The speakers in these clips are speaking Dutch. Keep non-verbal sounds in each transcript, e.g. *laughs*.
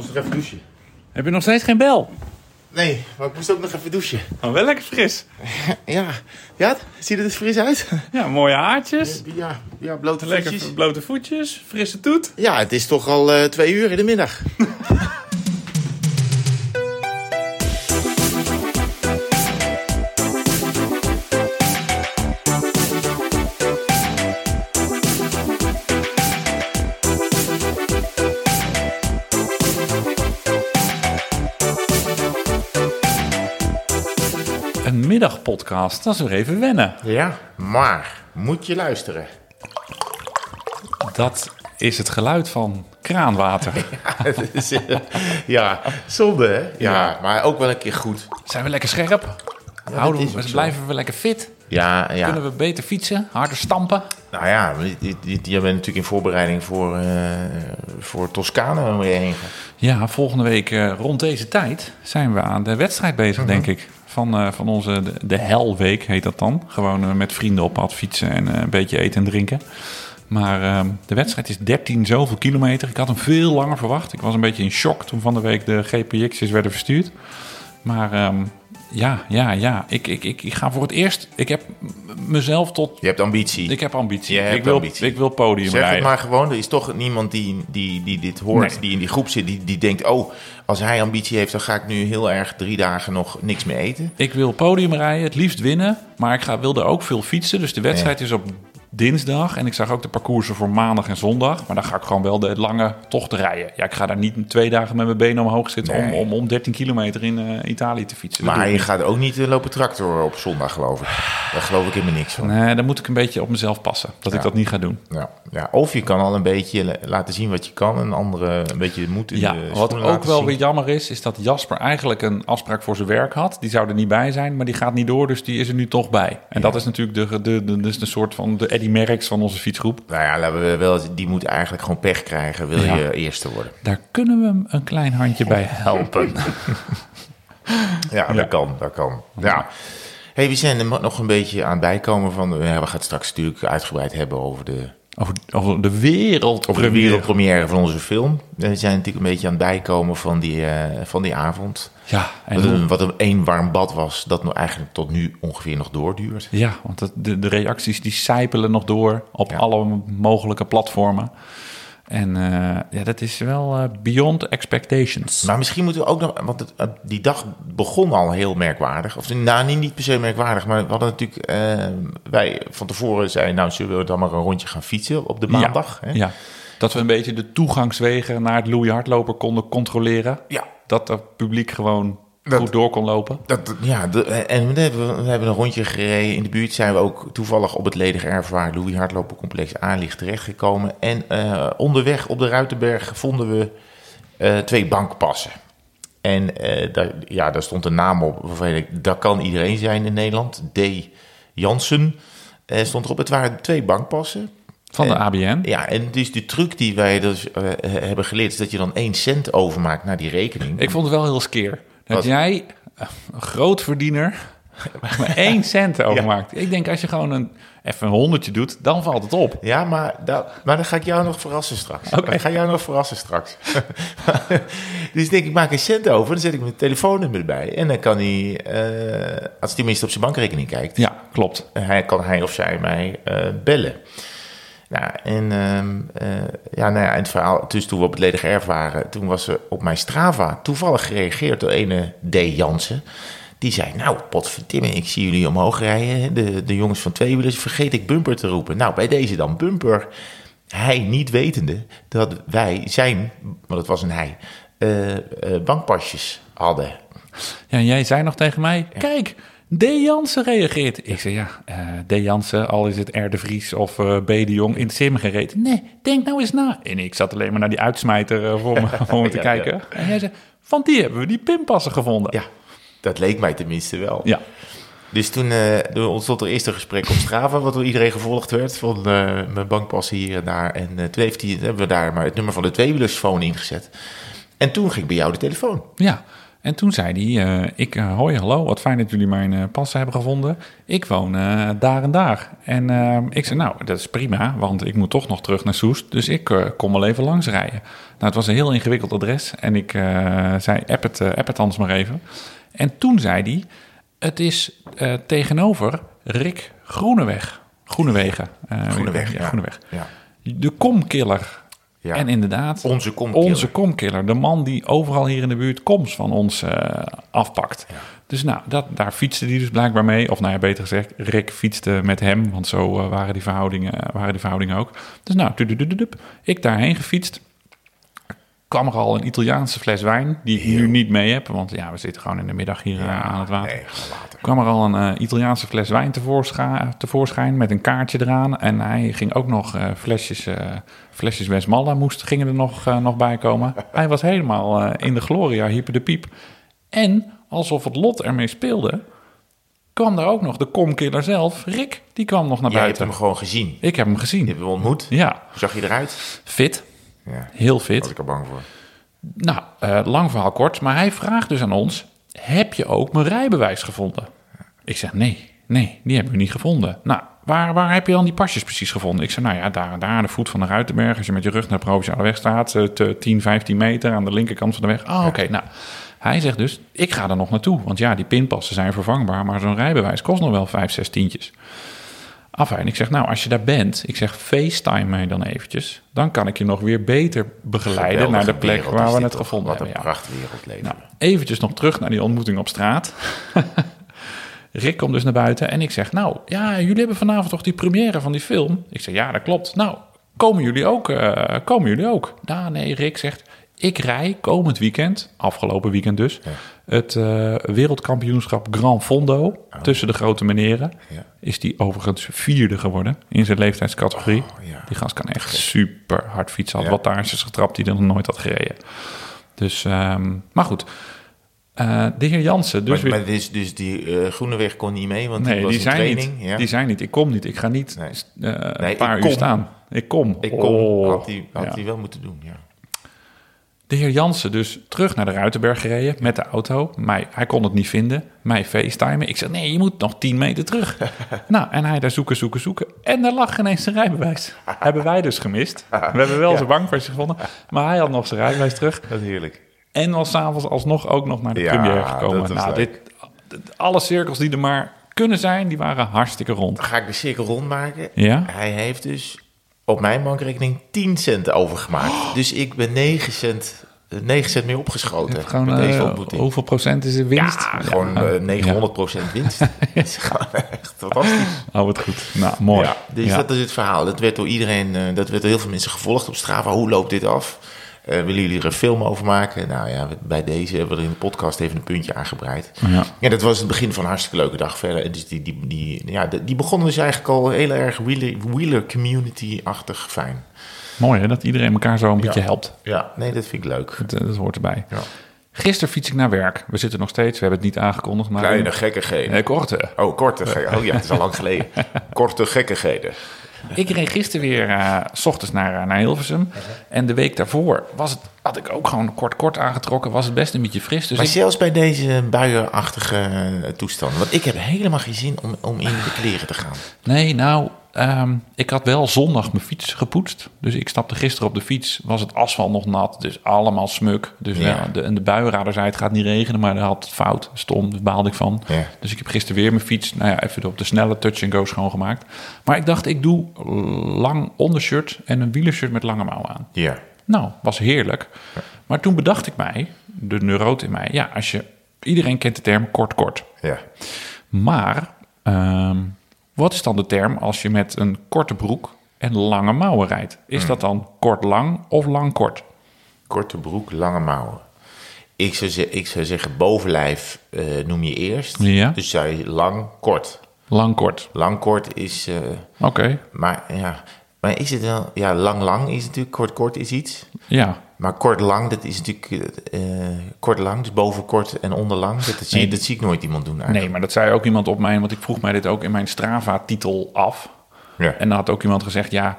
moest nog even douchen. Heb je nog steeds geen bel? Nee, maar ik moest ook nog even douchen. Oh, wel lekker fris. *laughs* Ja, ja ziet er dus fris uit? *laughs* Ja, mooie haartjes. Ja, ja blote Lekker voetjes. blote voetjes. Frisse toet. Ja, het is toch al eh, twee uur in de middag. *laughs* middagpodcast. Dat is weer even wennen. Ja, maar moet je luisteren. Dat is het geluid van kraanwater. *laughs* Is, eh, ja, zonde hè? Ja, maar ook wel een keer goed. Zijn we lekker scherp? Houden we, blijven we lekker fit? Ja, ja. Kunnen we beter fietsen? Harder stampen? Nou ja, dit- je bent natuurlijk in voorbereiding voor, eh voor Toscane waar je heen. Ja, volgende week eh, rond deze tijd zijn we aan de wedstrijd bezig, denk ik. Van, eh, van onze, de, Helweek heet dat dan. Gewoon eh, met vrienden op pad fietsen en eh, een beetje eten en drinken. Maar eh, de wedstrijd is 13 zoveel kilometer. Ik had hem veel langer verwacht. Ik was een beetje in shock toen van de week de GPX's werden verstuurd. Maar ehm, ja, ja, ja. Ik, ik, ik, ik ga voor het eerst... Ik heb mezelf tot... Je hebt ambitie. Ik heb ambitie. Je hebt ik, wil, ambitie. ik wil podium Zeg het rijden. maar gewoon. Er is toch niemand die, die, die dit hoort, Nee. die in die groep zit, die, die denkt... oh, als hij ambitie heeft, dan ga ik nu heel erg drie dagen nog niks meer eten. Ik wil podium rijden, het liefst winnen. Maar ik ga, wil er ook veel fietsen. Dus de wedstrijd is op dinsdag. En ik zag ook de parcoursen voor maandag en zondag. Maar dan ga ik gewoon wel de lange tochten rijden. Ja, ik ga daar niet twee dagen met mijn benen omhoog zitten... Om, Nee. om, om 13 kilometer in eh, Italië te fietsen. Dat Maar je gaat ook niet eh, lopen tractor op zondag, geloof ik. Daar geloof ik helemaal niks van. Nee, dan moet ik een beetje op mezelf passen. Dat ik dat niet ga doen. Ja, ja, of je kan al een beetje la- laten zien wat je kan... en anderen een beetje de moed in Ja, de wat ook wel zien. weer jammer is, is dat Jasper eigenlijk een afspraak voor zijn werk had. Die zou er niet bij zijn, maar die gaat niet door, dus die is er nu toch bij. En dat is natuurlijk de, de, de, dus de soort van de Eddy Merckx van onze fietsgroep. Nou ja, laten we wel, die moet eigenlijk gewoon pech krijgen... wil Ja. je eerste worden. Daar kunnen we hem een klein handje bij helpen. *laughs* Ja, dat kan, dat kan. Ja. Hey, we zijn er nog een beetje aan het bijkomen van... Ja, we gaan het straks natuurlijk uitgebreid hebben over de, Over, over de wereld. over de wereldpremière van onze film. We zijn natuurlijk een beetje aan het bijkomen van die, eh, van die avond. Ja, en Wat een, wat een één warm bad was, dat nog eigenlijk tot nu ongeveer nog doorduurt. ja, want de, de reacties die sijpelen nog door op Ja. alle mogelijke platformen. En eh, ja, dat is wel eh, beyond expectations. Maar misschien moeten we ook nog, want het, die dag begon al heel merkwaardig. Of nou, niet, niet per se merkwaardig, maar we hadden natuurlijk, eh, wij van tevoren zeiden, nou zullen we dan maar een rondje gaan fietsen op de maandag. Ja, hè? ja. Dat we een beetje de toegangswegen naar het Louis Hardloper konden controleren. Ja. Dat het publiek gewoon Dat- goed door kon lopen. Dat, ja, de- en we hebben, we hebben een rondje gereden. In de buurt zijn we ook toevallig op het ledig erf waar Louis Hardlopercomplex aan ligt terechtgekomen. En eh, onderweg op de Ruitenberg vonden we eh, twee bankpassen. En eh, daar, ja, daar stond een naam op. Waarvan ik, dat kan iedereen zijn in Nederland. D. Jansen stond erop. Het waren twee bankpassen. Van de En- ABN. Ja, en dus de truc die wij dus, eh, hebben geleerd... is dat je dan één cent overmaakt naar die rekening. Ik vond het wel heel skeer. Dat Wat? jij, eh, een grootverdiener, *laughs* maar één cent overmaakt. Ik denk als je gewoon een, even een honderdje doet, dan valt het op. Ja, maar, dat, maar dan ga ik jou nog verrassen straks. Oké. Ik ga jou nog verrassen straks. *laughs* dus denk, ik maak een cent over. Dan zet ik mijn telefoonnummer erbij. En dan kan hij, eh, als hij tenminste op zijn bankrekening kijkt... Ja, klopt. hij, kan hij of zij mij bellen. Nou, en ehm, eh, ja, nou ja, en het verhaal, dus toen we op het ledige erf waren... toen was er op mijn Strava toevallig gereageerd door ene D. Jansen... Die zei, nou, potverdimme, ik zie jullie omhoog rijden. De, de jongens van Tweewielers, vergeet ik bumper te roepen. Nou, bij deze dan bumper. Hij niet wetende dat wij zijn, want het was een hij, eh, eh, bankpasjes hadden. Ja, en jij zei nog tegen mij, kijk, D. Jansen reageert. Ik zei, ja, eh D. Jansen, al is het R. de Vries of eh, B. de Jong, in het sim gereden. Nee, denk nou eens na. En ik zat alleen maar naar die uitsmijter eh, voor me, *laughs* voor me te Ja, kijken. En jij zei, van die hebben we die pinpassen gevonden. Ja, dat leek mij tenminste wel. Ja. Dus toen er ontstond er eerst een gesprek op Strava, wat door iedereen gevolgd werd, van mijn bankpassen hier en daar. En toen heeft hij, hebben we daar maar het nummer van de tweewielerssfoon ingezet. En toen ging bij jou de telefoon. Ja, En toen zei hij, eh, ik, eh, hoi, hallo, wat fijn dat jullie mijn eh, passen hebben gevonden. Ik woon daar en daar. En ik zei, nou, dat is prima, want ik moet toch nog terug naar Soest. Dus ik kom wel even langs rijden. Nou, het was een heel ingewikkeld adres. En ik zei, app het, app het anders maar even. En toen zei hij, het is tegenover Rick Groeneweg. Groenewegen. Groeneweg, ja. Groeneweg. Ja. De komkiller. Ja. En inderdaad, Onze komkiller. onze komkiller. De man die overal hier in de buurt koms van ons eh, afpakt. Dus nou, dat, daar fietste hij dus blijkbaar mee. Of nou ja, beter gezegd, Rick fietste met hem. Want zo eh, waren, die verhoudingen, waren die verhoudingen ook. Dus nou, ik daarheen gefietst. Kwam er al een Italiaanse fles wijn, die ik nu niet mee heb. Want ja, we zitten gewoon in de middag hier eh, aan het water Nee. Kwam er al een eh, Italiaanse fles wijn tevoorschijn, tevoorschijn met een kaartje eraan. En hij ging ook nog eh, flesjes, eh flesjes Westmalle moest, gingen er nog, eh, nog bij komen. *laughs* Hij was helemaal eh, in de gloria, hyper de piep. En alsof het lot ermee speelde, kwam daar ook nog de komkiller zelf, Rick, die kwam nog naar Jij hebt buiten. hem gewoon gezien. Ik heb hem Je gezien. hebt hem ontmoet. Ja, Hoe zag je eruit? fit, Ja, heel daar fit. was ik er bang voor. Nou, eh, lang verhaal kort, maar hij vraagt dus aan ons: heb je ook mijn rijbewijs gevonden? Ik zeg nee, nee, die hebben we niet gevonden. Nou, waar, waar heb je dan die pasjes precies gevonden? Ik zeg nou ja, daar daar aan de voet van de Ruitenberg. Als je met je rug naar de Provinciale Weg staat, eh, te 10, 15 meter aan de linkerkant van de weg. Oh, oké, nou. Hij zegt dus, ik ga er nog naartoe. Want ja, die pinpassen zijn vervangbaar, maar zo'n rijbewijs kost nog wel 5, 6 tientjes. Afijn, ik zeg, nou, als je daar bent, ik zeg, FaceTime mij dan eventjes. Dan kan ik je nog weer beter begeleiden naar de plek waar we het toch. gevonden Wat hebben. een ja. prachtwereld leven. Nou, eventjes nog terug naar die ontmoeting op straat. *laughs* Rick komt dus naar buiten en ik zeg, nou, ja, jullie hebben vanavond toch die première van die film? Ik zeg, ja, dat klopt. Nou, komen jullie ook? eh, komen jullie ook? Nou, nee, Rick zegt, ik rij komend weekend, afgelopen weekend dus, het eh, wereldkampioenschap Grand Fondo tussen de grote meneren. Ja. Is die overigens vierde geworden in zijn leeftijdscategorie. ja. Die gast kan echt super hard fietsen. Had Ja. wattages getrapt die hij nog nooit had gereden. Dus, ehm, maar goed. Eh, de heer Jansen, dus maar weer... maar dus, dus die eh Groeneweg kon niet mee, want die nee, was die zijn training. niet. Ja. Die zijn niet. Ik kom niet. Ik ga niet Nee. Nee, een paar uur kom. staan. Ik kom. Ik kon, Oh, had hij had ja. hij wel moeten doen, ja. De heer Jansen dus terug naar de Ruitenberg gereden met de auto. Mij, hij kon het niet vinden. Mij facetimen. Ik zeg, nee, je moet nog 10 meter terug. *laughs* nou, en hij daar zoeken, zoeken, zoeken. En daar lag ineens zijn rijbewijs. Hebben wij dus gemist. We hebben wel zijn bankpasje gevonden. Maar hij had nog zijn rijbewijs terug. Dat is heerlijk. En was s'avonds alsnog ook nog naar de Ja, première gekomen. nou, dit, alle cirkels die er maar kunnen zijn, die waren hartstikke rond. Dan ga ik de cirkel rondmaken. Ja? Hij heeft dus op mijn bankrekening 10 cent overgemaakt. Dus ik ben 9 cent, eh, 9 cent meer opgeschoten Gewoon, met deze eh, hoeveel procent is de winst? Ja, gewoon Ja. eh, 900 procent winst. *laughs* Dat is gewoon echt fantastisch. *laughs* Oh, wat goed. Nou, mooi. Ja, dus dat is het verhaal. Dat werd door iedereen, eh, dat werd door heel veel mensen gevolgd op Strava. Hoe loopt dit af? Eh, willen jullie er een film over maken? Nou ja, bij deze hebben we er in de podcast even een puntje aangebreid. Ja. Ja, dat was het begin van een hartstikke leuke dag verder. En Dus die, die, die, ja, die begonnen dus eigenlijk al heel erg wheeler, wheeler community-achtig fijn. Mooi hè, dat iedereen elkaar zo een beetje helpt. Ja, nee, dat vind ik leuk. Dat, dat hoort erbij. Ja. Gisteren fiets ik naar werk. We zitten nog steeds, we hebben het niet aangekondigd. Maar Kleine gekkigheden. Nee, korte. Oh, korte. Oh ja, het is al lang geleden. *laughs* Korte gekkigheden. Ik reed gisteren weer eh, s ochtends naar, eh, naar Hilversum. En de week daarvoor was het, had ik ook gewoon kort kort aangetrokken. Was het best een beetje fris. Dus Maar ik, zelfs bij deze buienachtige eh, toestand. Want ik heb helemaal geen zin om, om in de kleren te gaan. nee, nou, ehm, ik had wel zondag mijn fiets gepoetst. Dus ik stapte gisteren op de fiets. Was het asfalt nog nat. Dus allemaal smuk. Dus Ja. de, en de buienradar zei het gaat niet regenen. Maar dat had het fout. Stom, daar baalde ik van. Ja. Dus ik heb gisteren weer mijn fiets, nou ja, even op de snelle touch-and-go schoongemaakt. Maar ik dacht, ik doe lang ondershirt en een wielershirt met lange mouwen aan. Ja. Nou, was heerlijk. Maar toen bedacht ik mij, de neuroot in mij, ja, als je, iedereen kent de term kort-kort. Ja. Maar, ehm, wat is dan de term als je met een korte broek en lange mouwen rijdt? Is dat dan kort-lang of lang-kort? Korte broek, lange mouwen. Ik zou, ik zou zeggen, bovenlijf eh, noem je eerst. Ja. Dus zou je. Lang-kort. Lang, kort is... eh, Oké, maar ja, maar is het wel... Ja, lang, lang is natuurlijk... Kort, kort is iets. ja. Maar kort, lang, dat is natuurlijk... eh, kort, lang, dus boven kort en onder lang. Dat, dat, zie, dat zie ik nooit iemand doen eigenlijk. Nee, maar dat zei ook iemand op mij, want ik vroeg mij dit ook in mijn Strava-titel af. Ja. En dan had ook iemand gezegd, ja,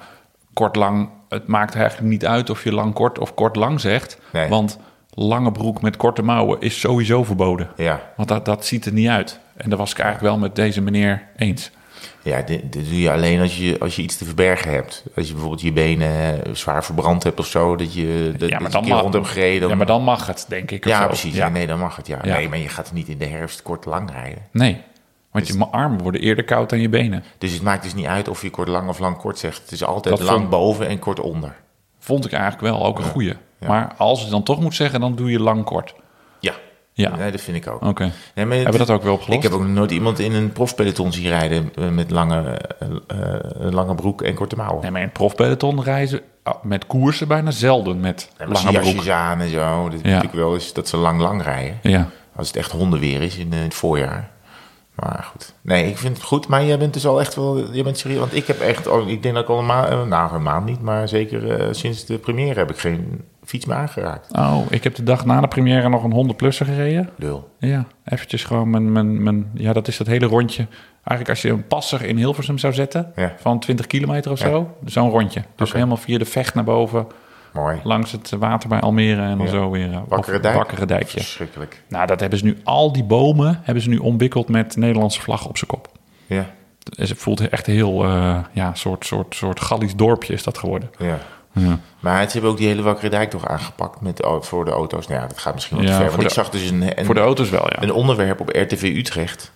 kort lang, het maakt eigenlijk niet uit of je lang kort of kort lang zegt. Nee. Want lange broek met korte mouwen is sowieso verboden. Ja, Want dat, dat ziet er niet uit. En dat was ik eigenlijk wel met deze meneer eens. Ja dit, dit doe je alleen als je, als je iets te verbergen hebt. Als je bijvoorbeeld je benen eh, zwaar verbrand hebt of zo, dat je, dat, dat je een keer rond hebt gereden. Ja, maar dan mag het, denk ik. Ja, zo. precies. Ja. Ja. Nee, dan mag het, ja. Ja. Nee, maar je gaat niet in de herfst kort lang rijden. Nee, want je armen worden eerder koud dan je benen. Dus het maakt dus niet uit of je kort lang of lang kort zegt. Het is altijd Dat lang vond- boven en kort onder. Vond ik eigenlijk wel ook een goeie. Ja. Maar als je dan toch moet zeggen, dan doe je lang kort. Ja. Nee, dat vind ik ook. Oké. Nee, maar Hebben we dat ook opgelost? Ik heb ook nooit iemand in een profpeloton zien rijden eh, met lange, eh, eh, lange broek en korte mouwen. Nee, maar in profpeloton reizen ah, met koersen bijna zelden met Nee, lange broek. aan en zo. Dat Ja. natuurlijk wel eens dat ze lang lang rijden. Ja. Als het echt hondenweer is in, het voorjaar. Maar goed. Nee, ik vind het goed. Maar jij bent dus al echt wel... Je bent serieus. Want ik heb echt... Ik denk dat ik al een maand... Nou, een maand niet. Maar zeker sinds de première heb ik geen fiets meer aangeraakt. Oh, ik heb de dag na de première nog een 100-plusser gereden. Lul. Ja, eventjes gewoon mijn, mijn, mijn... Ja, dat is dat hele rondje. Eigenlijk als je een passer in Hilversum zou zetten... Ja. van 20 kilometer of zo, zo'n rondje. Dus helemaal via de vecht naar boven... Mooi. langs het water bij Almere en dan Ja. zo weer... eh, Wakkere dijk. Wakkere dijkje. Verschrikkelijk. Nou, dat hebben ze nu... Al die bomen hebben ze nu omwikkeld met Nederlandse vlag op zijn kop. Ja. Dus het voelt echt heel... eh ja, soort, soort, soort Gallisch dorpje is dat geworden. Ja. Ja. Maar ze hebben ook die hele Wakkere Dijk toch aangepakt met, voor de auto's. Nou ja, dat gaat misschien wel te Ja, ver. voor Want ik de- zag dus een, een, Voor de auto's wel, ja. een onderwerp op RTV Utrecht.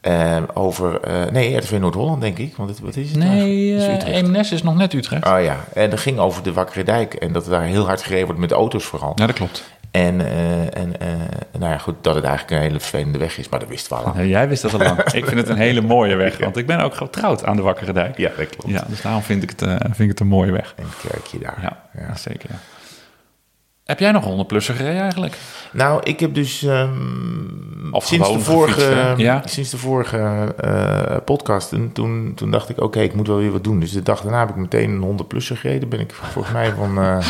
eh, over... eh, nee, RTV Noord-Holland, denk ik. Want het, wat is het Nee, eigenlijk? Het is eh is nog net Utrecht. Oh ja, en dat ging over de Wakkere Dijk. En dat daar heel hard gereden wordt met auto's vooral. Ja, dat klopt. En, eh, en eh, nou ja, goed, dat het eigenlijk een hele vervelende weg is. Maar dat wisten we al lang. Jij wist dat al lang. *laughs* ik vind het een hele mooie weg, want ik ben ook getrouwd aan de Wakkere Dijk. Ja, dat klopt. Ja, dus daarom vind ik het, eh, vind ik het een mooie weg. Een kerkje daar. Ja, Ja. zeker. Ja. Heb jij nog 100 plusser gereden eigenlijk? Nou, ik heb dus ehm, Of sinds, de vorige, gefietst, hè? Ja. sinds de vorige podcast, en toen, toen dacht ik, oké, ik moet wel weer wat doen. Dus de dag daarna heb ik meteen een 100 plusser gereden. Ben ik volgens mij van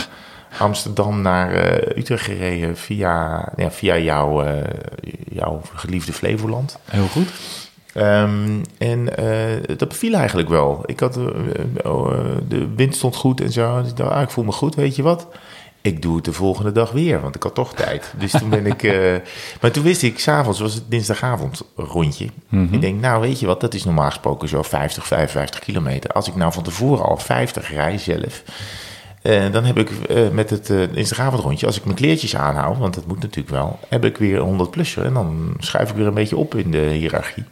Amsterdam naar eh, Utrecht gereden via, ja, via jouw, eh, jouw geliefde Flevoland. Heel goed. Ehm, en eh, dat beviel eigenlijk wel. Ik had, oh, de wind stond goed en zo. Dus ik dacht, ah, ik voel me goed, weet je wat? Ik doe het de volgende dag weer, want ik had toch tijd. Dus toen ben ik... *laughs* maar toen wist ik, s'avonds was het dinsdagavond rondje. Ik denk, nou weet je wat, dat is normaal gesproken zo 50, 55 kilometer. Als ik nou van tevoren al 50 rij zelf... eh, dan heb ik eh, met het eh dinsdagavondrondje, als ik mijn kleertjes aanhoud, want dat moet natuurlijk wel, heb ik weer een 100 plusser en dan schuif ik weer een beetje op in de hiërarchie.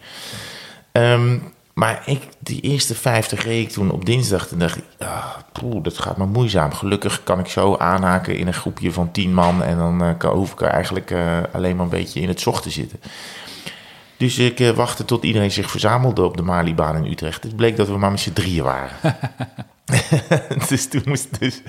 Ehm, maar ik, die eerste 50 reed ik toen op dinsdag. Toen dacht ik, ah, dat gaat maar moeizaam. Gelukkig kan ik zo aanhaken in een groepje van 10 man. En dan kan, hoef ik er eigenlijk alleen maar een beetje in het zocht te zitten. Dus ik wachtte tot iedereen zich verzamelde op de Malibaan in Utrecht. Het bleek dat we maar met z'n drieën waren. *laughs* *laughs* dus toen moest dus...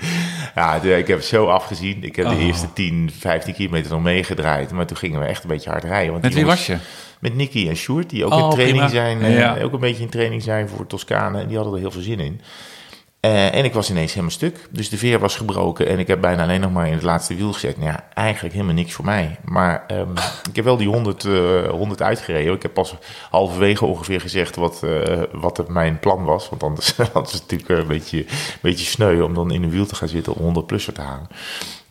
Ja, ik heb zo afgezien. Ik heb de Oh. eerste 10, 15 kilometer nog meegedraaid. Maar toen gingen we echt een beetje hard rijden. Want Met wie was je? met Nicky en Sjoerd, die ook Oh, in training prima. zijn. eh. Ook een beetje in training zijn voor Toscane. En die hadden er heel veel zin in. Eh, en ik was ineens helemaal stuk. Dus de veer was gebroken. En ik heb bijna alleen nog maar in het laatste wiel gezet. Nou ja, eigenlijk helemaal niks voor mij. Maar ehm, *laughs* ik heb wel die 100, eh 100 uitgereden. Ik heb pas halverwege ongeveer gezegd wat, eh, wat mijn plan was. Want anders *laughs* was het natuurlijk een beetje, een beetje sneu om dan in een wiel te gaan zitten om 100 plusser te halen.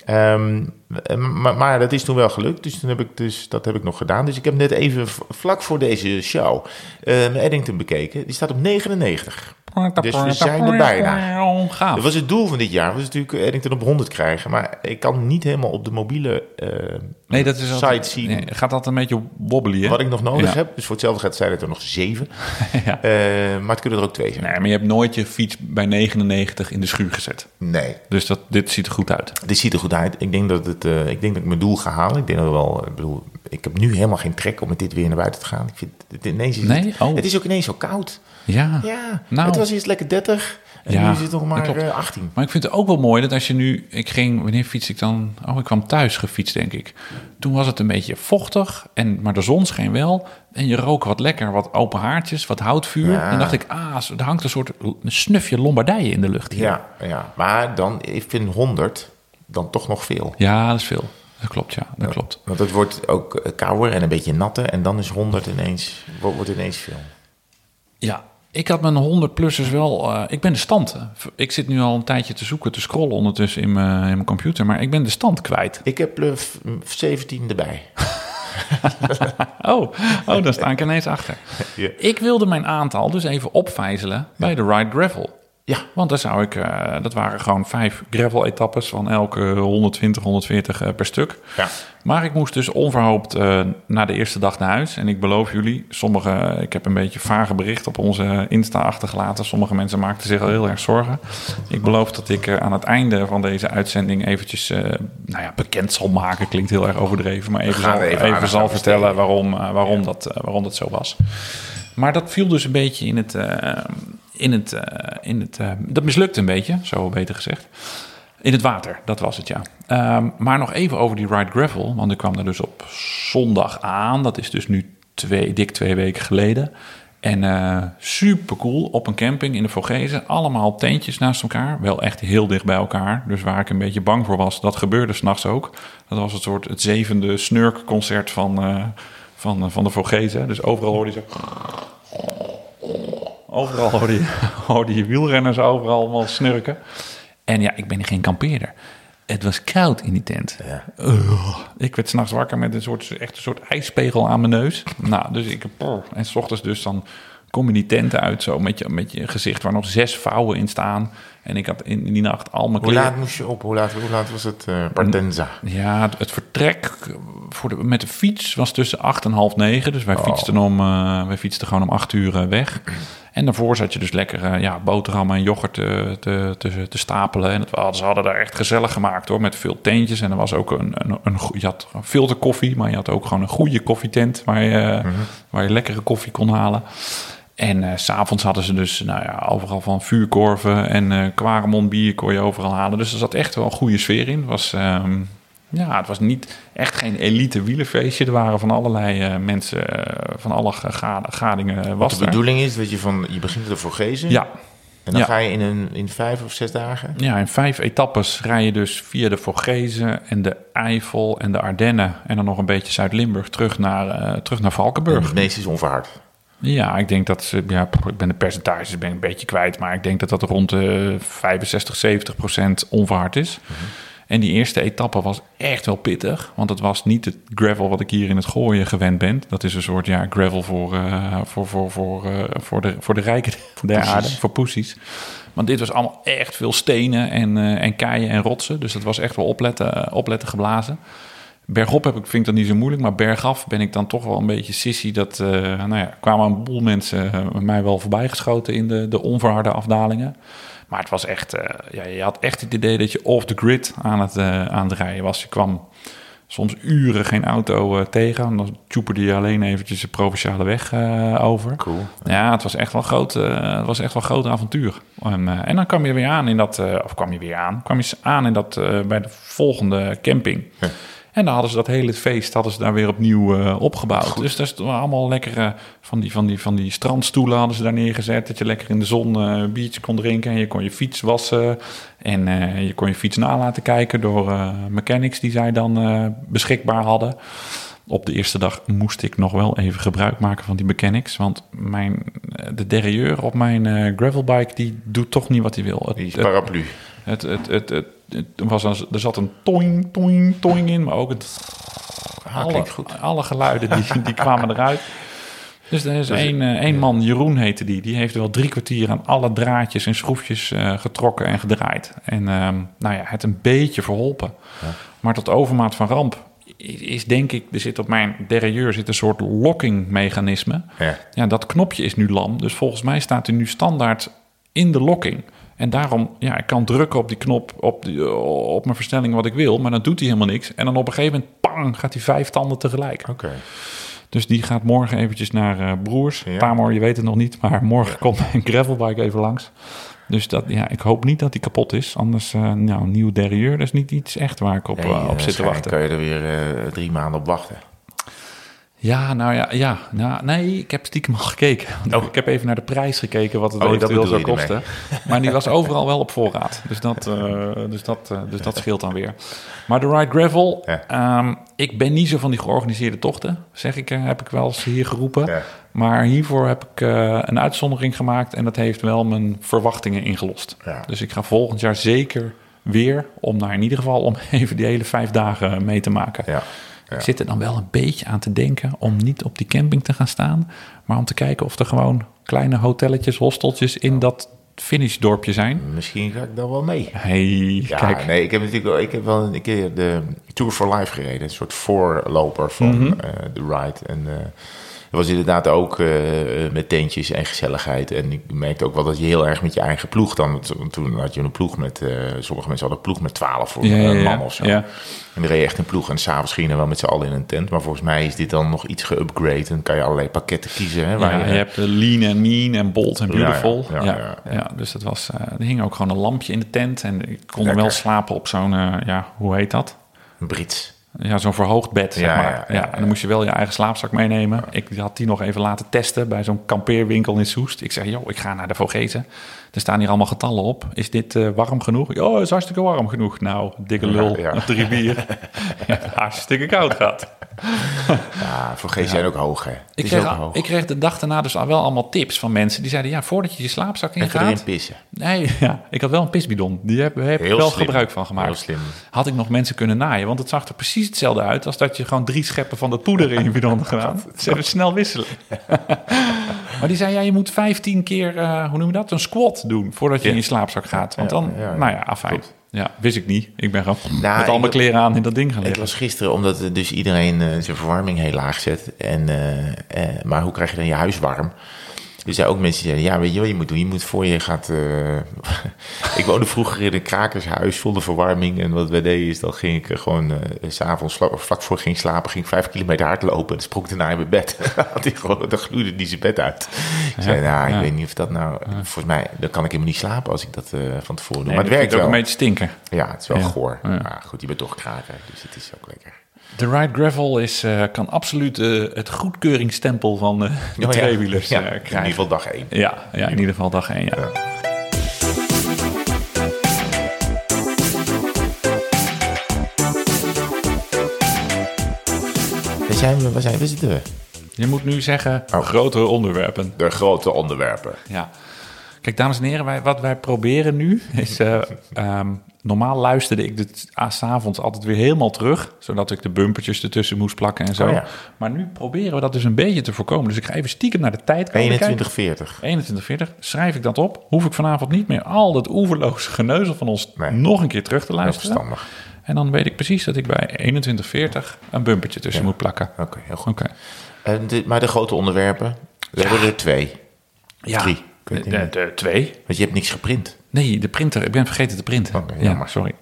Ehm, maar, maar dat is toen wel gelukt, dus, toen heb ik dus dat heb ik nog gedaan. Dus ik heb net even vlak voor deze show eh, mijn Eddington bekeken. Die staat op 99. Dus we zijn er bijna. Gaaf. Dat was het doel van dit jaar, was natuurlijk Eddington op 100 krijgen. Maar ik kan niet helemaal op de mobiele eh Nee, dat is site altijd, zien nee, gaat dat een beetje wobbly, hè? wat ik nog nodig Ja. heb. Dus voor hetzelfde gaat zijn het er nog zeven. *laughs* Ja. Eh, maar het kunnen er ook twee zijn. Nee, maar je hebt nooit je fiets bij 99 in de schuur gezet. Nee, Dus dat, dit ziet er goed uit. Dit ziet er goed uit. Ik denk dat, het, eh, ik denk dat ik mijn doel ga halen. Ik denk dat we wel. Ik bedoel, ik heb nu helemaal geen trek om met dit weer naar buiten te gaan. Ik vind het ineens is Nee? het, Oh. het is ook ineens zo koud. Ja. Ja, Nou. het was eerst lekker 30 en Ja, nu is het nog maar klopt. eh, 18. Maar ik vind het ook wel mooi dat als je nu... Ik ging... Wanneer fiets ik dan? Oh, ik kwam thuis gefietst, denk ik. Toen was het een beetje vochtig, en, maar de zon scheen wel. En je rook wat lekker, wat open haartjes, wat houtvuur. Ja. En dacht ik, ah, er hangt een soort een snufje Lombardije in de lucht hier. Ja, ja, maar dan, ik vind 100 dan toch nog veel. Ja, dat is veel. Dat klopt, ja. Dat klopt. Want het wordt ook eh, kouder en een beetje natter. En dan is 100 ineens, wordt ineens veel. Ja, Ik had mijn 100-plussers wel... eh, ik ben de stand. Ik zit nu al een tijdje te zoeken, te scrollen ondertussen in mijn, in mijn computer. Maar ik ben de stand kwijt. Ik heb v- 17 erbij. *laughs* Oh, oh daar sta ik ineens achter. Ja. Ik wilde mijn aantal dus even opvijzelen bij de Ride Gravel. Ja. Want daar zou ik, eh, dat waren gewoon vijf gravel-etappes van elke 120, 140 eh, per stuk. Ja. Maar ik moest dus onverhoopt eh, na de eerste dag naar huis. En ik beloof jullie, sommige, ik heb een beetje vage bericht op onze Insta achtergelaten. Sommige mensen maakten zich al heel erg zorgen. Ik beloof dat ik aan het einde van deze uitzending eventjes nou ja, bekend zal maken. Klinkt heel erg overdreven, maar even, zal, even zal vertellen waarom, waarom, dat, waarom dat zo was. Maar dat viel dus een beetje in het. In het, eh, in het eh, dat mislukte een beetje, zo beter gezegd. In het water, dat was het ja. Ehm, maar nog even over die Ride Gravel. Want ik kwam er dus op zondag aan. Dat is dus nu twee, dik twee weken geleden. En eh super cool op een camping in de Vogezen. Allemaal tentjes naast elkaar. Wel echt heel dicht bij elkaar. Dus waar ik een beetje bang voor was, dat gebeurde s'nachts ook. Dat was het soort het zevende snurkconcert van, van, van de Vogezen. Dus overal hoorde je zo... Overal hoorde je, *laughs* hoorde je wielrenners overal allemaal snurken. En ja, ik ben geen kampeerder. Het was koud in die tent. Ugh. ik werd s'nachts wakker met een soort, echt een soort ijspegel aan mijn neus. Nou, dus ik... En s ochtends dus dan kom je die tent uit zo met je, met je gezicht waar nog zes vouwen in staan. En ik had in, in die nacht al mijn Hoe laat moest je op? Hoe laat, hoe laat was het? eh Partenza. Ja, het, het vertrek voor de, met de fiets was tussen acht en half negen. Dus wij, fietsten, om, eh, wij fietsten gewoon om acht uur eh, weg. En daarvoor zat je dus lekker eh, ja, boterhammen en yoghurt te, te, te, te stapelen. En het, ze hadden daar echt gezellig gemaakt hoor, met veel tentjes. En er was ook een, een, een, je had filterkoffie, maar je had ook gewoon een goede koffietent waar je, waar je lekkere koffie kon halen. En eh, s s'avonds hadden ze dus nou ja, overal van vuurkorven en eh Quaremont bier kon je overal halen. Dus er zat echt wel een goede sfeer in. Was, ehm, ja, het was niet echt geen elite wielerfeestje. Er waren van allerlei eh, mensen eh, van alle ga- gadingen eh, was De er. bedoeling is dat je van, je begint er voor Gezen. Ja, En dan ja. ga je in, een, in vijf of zes dagen. ja, in vijf etappes rij je dus via de Vogezen en de Eifel en de Ardennen... en dan nog een beetje Zuid-Limburg terug naar, terug naar En Valkenburg. het meeste is onverhard. Ja, ik denk dat ze, ja, ik ben de percentages ben ik een beetje kwijt, maar ik denk dat dat rond de 65, 70 procent onverhard is. En die eerste etappe was echt wel pittig, want het was niet het gravel wat ik hier in het gooien gewend ben. Dat is een soort ja, gravel voor, eh, voor, voor, voor, eh, voor, de, voor de rijken *laughs* der poesies. aarde, voor poesies. Want dit was allemaal echt veel stenen en, eh, en keien en rotsen, dus dat was echt wel opletten, opletten geblazen. Bergop heb ik, vind ik dat niet zo moeilijk, maar bergaf ben ik dan toch wel een beetje sissy. Dat, nou ja, kwamen een boel mensen mij wel voorbijgeschoten in de, de onverharde afdalingen. Maar het was echt, eh, ja, je had echt het idee dat je off the grid aan het, eh, aan het rijden was. Je kwam soms uren geen auto eh, tegen. En dan tjoeperde je alleen eventjes de provinciale weg over. Cool. Ja, het was echt wel groot, het was echt wel een groot avontuur. En, en dan kwam je weer aan in dat, of kwam je weer aan, kwam je aan in dat bij de volgende camping. En dan hadden ze dat hele feest hadden ze daar weer opnieuw eh, opgebouwd. Dus dat is allemaal lekkere van die, van, die, van die strandstoelen hadden ze daar neergezet. Dat je lekker in de zon eh, een biertje kon drinken. En je kon je fiets wassen. En eh, je kon je fiets na laten kijken door eh, mechanics die zij dan eh, beschikbaar hadden. Op de eerste dag moest ik nog wel even gebruik maken van die mechanics. Want mijn, eh, de derailleur op mijn eh, gravelbike die doet toch niet wat hij wil. Die het- paraplu. Het, het, het, het, het was een, er zat een toing, toing, toing in, maar ook het, Ah, alle, geluiden die, *laughs* die kwamen eruit. Dus er is één, eh, één man, Jeroen heette die, die heeft wel drie kwartier aan alle draadjes en schroefjes eh, getrokken en gedraaid. En ehm, nou ja, het een beetje verholpen. Maar tot overmaat van ramp is, denk ik, er zit op mijn derailleur zit een soort lockingmechanisme. Ja. Ja, dat knopje is nu lam. Dus volgens mij staat hij nu standaard in de locking. En daarom, ja, ik kan drukken op die knop op, die, op mijn verstelling wat ik wil, maar dan doet hij helemaal niks. En dan op een gegeven moment, pang, gaat hij vijf tanden tegelijk. Oké. Dus die gaat morgen eventjes naar eh, Broers. Ja. Tamor, je weet het nog niet, maar morgen komt een gravelbike even langs. Dus dat, ja, ik hoop niet dat die kapot is. Anders, eh nou, nieuw derailleur, dat is niet iets echt waar ik op, Nee, eh, op eh, zit te wachten. kan je er weer eh, drie maanden op wachten. Ja, nou ja, ja. Nou, nee, ik heb stiekem al gekeken. Oh. Ik heb even naar de prijs gekeken wat het Oh, eventueel zou kosten. Maar die was overal wel op voorraad. Dus dat, eh, dus, dat, eh, dus dat scheelt dan weer. Maar de Ride Gravel, Ja. ehm, ik ben niet zo van die georganiseerde tochten. Zeg ik, eh, heb ik wel eens hier geroepen. Ja. Maar hiervoor heb ik een uitzondering gemaakt. En dat heeft wel mijn verwachtingen ingelost. Ja. Dus ik ga volgend jaar zeker weer om daar in ieder geval om *laughs* even die hele vijf dagen mee te maken. Ja. Ja. Ik zit er dan wel een beetje aan te denken om niet op die camping te gaan staan, maar om te kijken of er gewoon kleine hotelletjes, hosteltjes in dat finishdorpje zijn. Misschien ga ik dan wel mee. Hey, Ja, kijk. nee, ik heb natuurlijk wel, ik heb wel een keer de Tour for Life gereden. Een soort voorloper van Mhm. eh, de ride. En eh was inderdaad ook eh, met tentjes en gezelligheid. En ik merkte ook wel dat je heel erg met je eigen ploeg dan... Toen had je een ploeg met... eh, sommige mensen hadden een ploeg met twaalf voor Ja, ja, man of zo. Ja. En die reed echt een ploeg. En s'avonds gingen we wel met z'n allen in een tent. Maar volgens mij is dit dan nog iets geüpgrade. Dan kan je allerlei pakketten kiezen. Hè, waar Ja, je hebt lean en mean en bold en beautiful. Ja, Ja, dus het was, eh, er hing ook gewoon een lampje in de tent en ik kon Lekker. wel slapen op zo'n, eh, ja, hoe heet dat? een Brits. Ja, zo'n verhoogd bed, zeg Ja, maar. ja, en dan moest je wel je eigen slaapzak meenemen. Ik had die nog even laten testen bij zo'n kampeerwinkel in Soest. Ik zei, joh, ik ga naar de Vogezen. Er staan hier allemaal getallen op. Is dit eh, warm genoeg? Oh, het is hartstikke warm genoeg. Nou, dikke lul, Ja, ja. drie bier. *laughs* Ja, hartstikke koud gaat. Ja, voor G zijn ook hoog, hè. Ik kreeg, ook al- hoog. ik kreeg de dag daarna dus al wel allemaal tips van mensen. Die zeiden, ja, voordat je je slaapzak Even ingaat... erin pissen. Nee, *laughs* ja, ik had wel een pisbidon. Die heb, heb ik wel slim. gebruik van gemaakt. Heel slim. Had ik nog mensen kunnen naaien, want het zag er precies hetzelfde uit als dat je gewoon drie scheppen van dat poeder in je bidon had gedaan. *laughs* Ze hebben snel wisselen. Maar die zei, ja, je moet 15 keer, eh, hoe noem je dat, een squat doen voordat je Ja. in je slaapzak gaat. Want Ja, dan, ja, ja. nou ja, afijn. Ja, wist ik niet. Ik ben gewoon Nou, met al mijn kleren aan in dat ding gaan Ik liggen. was gisteren, omdat dus iedereen eh, zijn verwarming heel laag zet. En, eh, eh, maar hoe krijg je dan je huis warm? Dus er zijn ook mensen die zeiden, ja, weet je wat je moet doen? Je moet voor je gaat... eh, *laughs* ik woonde vroeger in een krakershuis zonder verwarming. En wat wij deden is, dan ging ik gewoon s s'avonds vlak, voor ging slapen... ging ik vijf kilometer hardlopen en sprong daarna in mijn bed. *laughs* Had gewoon, dan gloeide die zijn bed uit. Ik zei, nou, ik weet niet of dat nou... Volgens mij, dan kan ik helemaal niet slapen als ik dat eh, van tevoren doe. Nee, maar het werkt vind ook wel. een beetje stinken. Ja, het is wel goor. Maar goed, je bent toch kraker, dus het is ook lekker. De Ride Gravel is, eh, kan absoluut eh, het goedkeuringsstempel van eh, de Oh ja. tweewielers Ja, eh, in ieder krijgen. geval dag één. Ja, ja, in ieder geval dag één, ja. Waar zijn we? Waar, zijn, waar zitten we? Je moet nu zeggen, Oh. grotere onderwerpen. De grote onderwerpen. Ja. Kijk, dames en heren, wij, wat wij proberen nu is... eh, ehm, normaal luisterde ik dit ah, s s'avonds altijd weer helemaal terug... zodat ik de bumpertjes ertussen moest plakken en zo. Oh ja. Maar nu proberen we dat dus een beetje te voorkomen. Dus ik ga even stiekem naar de tijd kijken. 2140. 2140, schrijf ik dat op. Hoef ik vanavond niet meer al dat oeverloze geneuzel van ons Nee. nog een keer terug te luisteren. verstandig. En dan weet ik precies dat ik bij 2140 een bumpertje tussen moet plakken. Oké, heel goed. En de- maar de grote onderwerpen? We hebben er twee. Ja, Drie. De, de, niet. de twee. Want je hebt niks geprint. Nee, de printer. Ik ben vergeten te printen. Ja, jammer. sorry.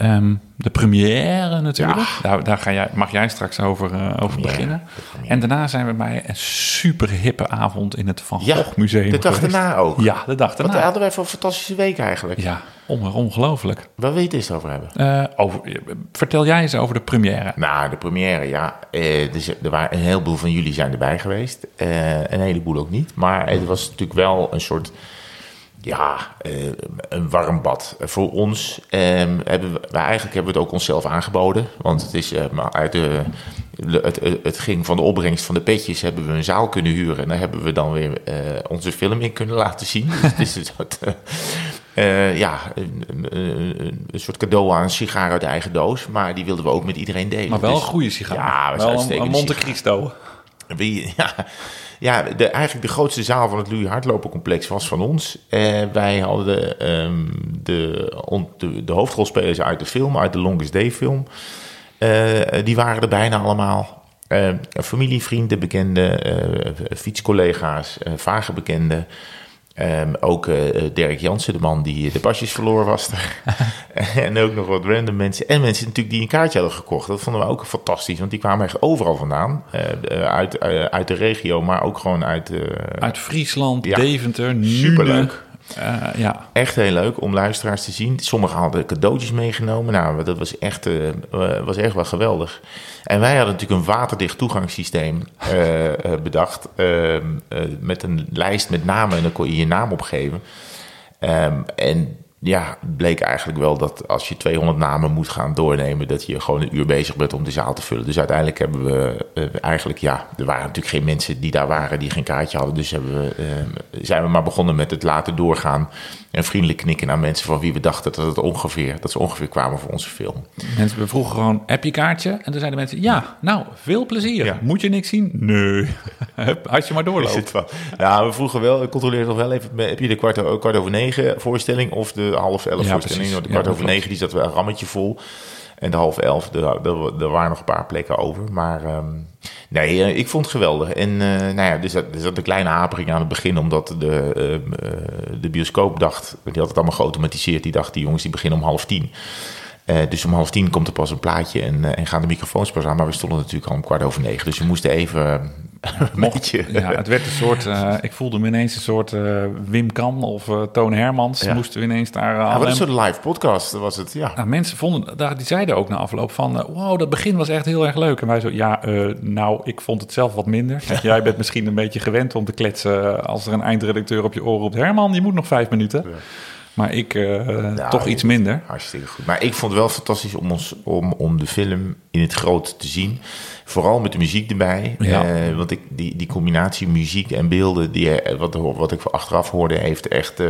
Ehm, de première natuurlijk. Daar, daar ga jij, mag jij straks over, eh, over beginnen. En daarna zijn we bij een super hippe avond in het Van Ja, Gogh Museum de dag geweest. daarna ook. Ja, de dag Wat daarna. hadden wij voor een fantastische week eigenlijk? Ja, on- ongelooflijk. Waar wil je het eens over hebben? Eh, over, vertel jij eens over de première. Nou, de première, ja. Eh, dus er waren een heleboel van jullie zijn erbij geweest. Eh, een heleboel ook niet. Maar het was natuurlijk wel een soort... Ja, eh, een warm bad. Voor ons ehm, hebben we, eigenlijk hebben we het ook onszelf aangeboden. Want het, is, eh, maar uit de, het, het, ging van de opbrengst van de petjes hebben we een zaal kunnen huren. En daar hebben we dan weer eh, onze film in kunnen laten zien. Dus het is een *laughs* soort, ja, een, een- een- een soort cadeau aan een sigaar uit de eigen doos. Maar die wilden we ook met iedereen delen. Maar wel Dus- een goede sigaar. Ja, wel een, een Monte. Cristo. Wie, *laughs* ja, ja de, eigenlijk de grootste zaal van het Louis Hardlopencomplex was van ons. Eh, wij hadden ehm, de, de, de hoofdrolspelers uit de film, uit de Longest Day film. Eh, die waren er bijna allemaal. Eh, familie, vrienden, bekenden, fietscollega's, vage bekenden. Ehm, ook eh, Dirk Jansen, de man die de pasjes verloren was. er. *laughs* en ook nog wat random mensen. En mensen natuurlijk die een kaartje hadden gekocht. Dat vonden we ook fantastisch, want die kwamen echt overal vandaan. Eh, eh, uit, eh, uit de regio, maar ook gewoon uit... eh, Uit Friesland, Ja. Deventer. Superleuk. Eh, ja. Echt heel leuk om luisteraars te zien. Sommigen hadden cadeautjes meegenomen. Nou, dat was echt, eh, eh, was echt wel geweldig. En wij hadden natuurlijk een waterdicht toegangssysteem bedacht. ehm, eh, met een lijst met namen en dan kon je je naam opgeven. Ehm, en ja, bleek eigenlijk wel dat als je 200 namen moet gaan doornemen, dat je gewoon een uur bezig bent om de zaal te vullen. Dus uiteindelijk hebben we eh, eigenlijk, ja, er waren natuurlijk geen mensen die daar waren die geen kaartje hadden. Dus hebben we, eh, zijn we maar begonnen met het laten doorgaan en vriendelijk knikken naar mensen van wie we dachten dat, het ongeveer, dat ze ongeveer kwamen voor onze film. Mensen we vroegen gewoon, heb je kaartje? En toen zeiden mensen, ja, nou, veel plezier. Ja. Moet je niks zien? Nee. *laughs* Als je maar doorloopt. Ja, we vroegen wel, ik controleerde nog wel even, heb je de kwart, kwart over negen voorstelling of de half elf Ja, voorstelling? De kwart dat over negen, die zat wel een rammetje vol. En de half elf, er, waren nog een paar plekken over. Maar ehm, nee, eh, ik vond het geweldig. En eh, nou ja, er zat, er zat een kleine hapering aan het begin, omdat de, ehm, eh, de bioscoop dacht, die had het allemaal geautomatiseerd, die dacht, die jongens die beginnen om half tien. Dus om half tien komt er pas een plaatje en, en gaan de microfoons pas aan. Maar we stonden natuurlijk al om kwart over negen. Dus we moesten even *laughs* Ja, het werd een soort, eh, ik voelde me ineens een soort eh, Wim Kan of eh, Toon Hermans. Ja. Moesten we ineens daar... Ja, wat een soort live podcast was het, ja. Nou, mensen vonden, daar, die zeiden ook na afloop van, wow, dat begin was echt heel erg leuk. En wij zo, ja, nou, ik vond het zelf wat minder. *laughs* Jij bent misschien een beetje gewend om te kletsen als er een eindredacteur op je oor roept, Herman, je moet nog vijf minuten. Maar ik toch iets minder. Hartstikke goed. Maar ik vond het wel fantastisch om, ons, om, om de film in het groot te zien. Vooral met de muziek erbij. Ja. Eh, want ik, die, die combinatie muziek en beelden, die, eh, wat, wat ik achteraf hoorde, heeft echt, eh,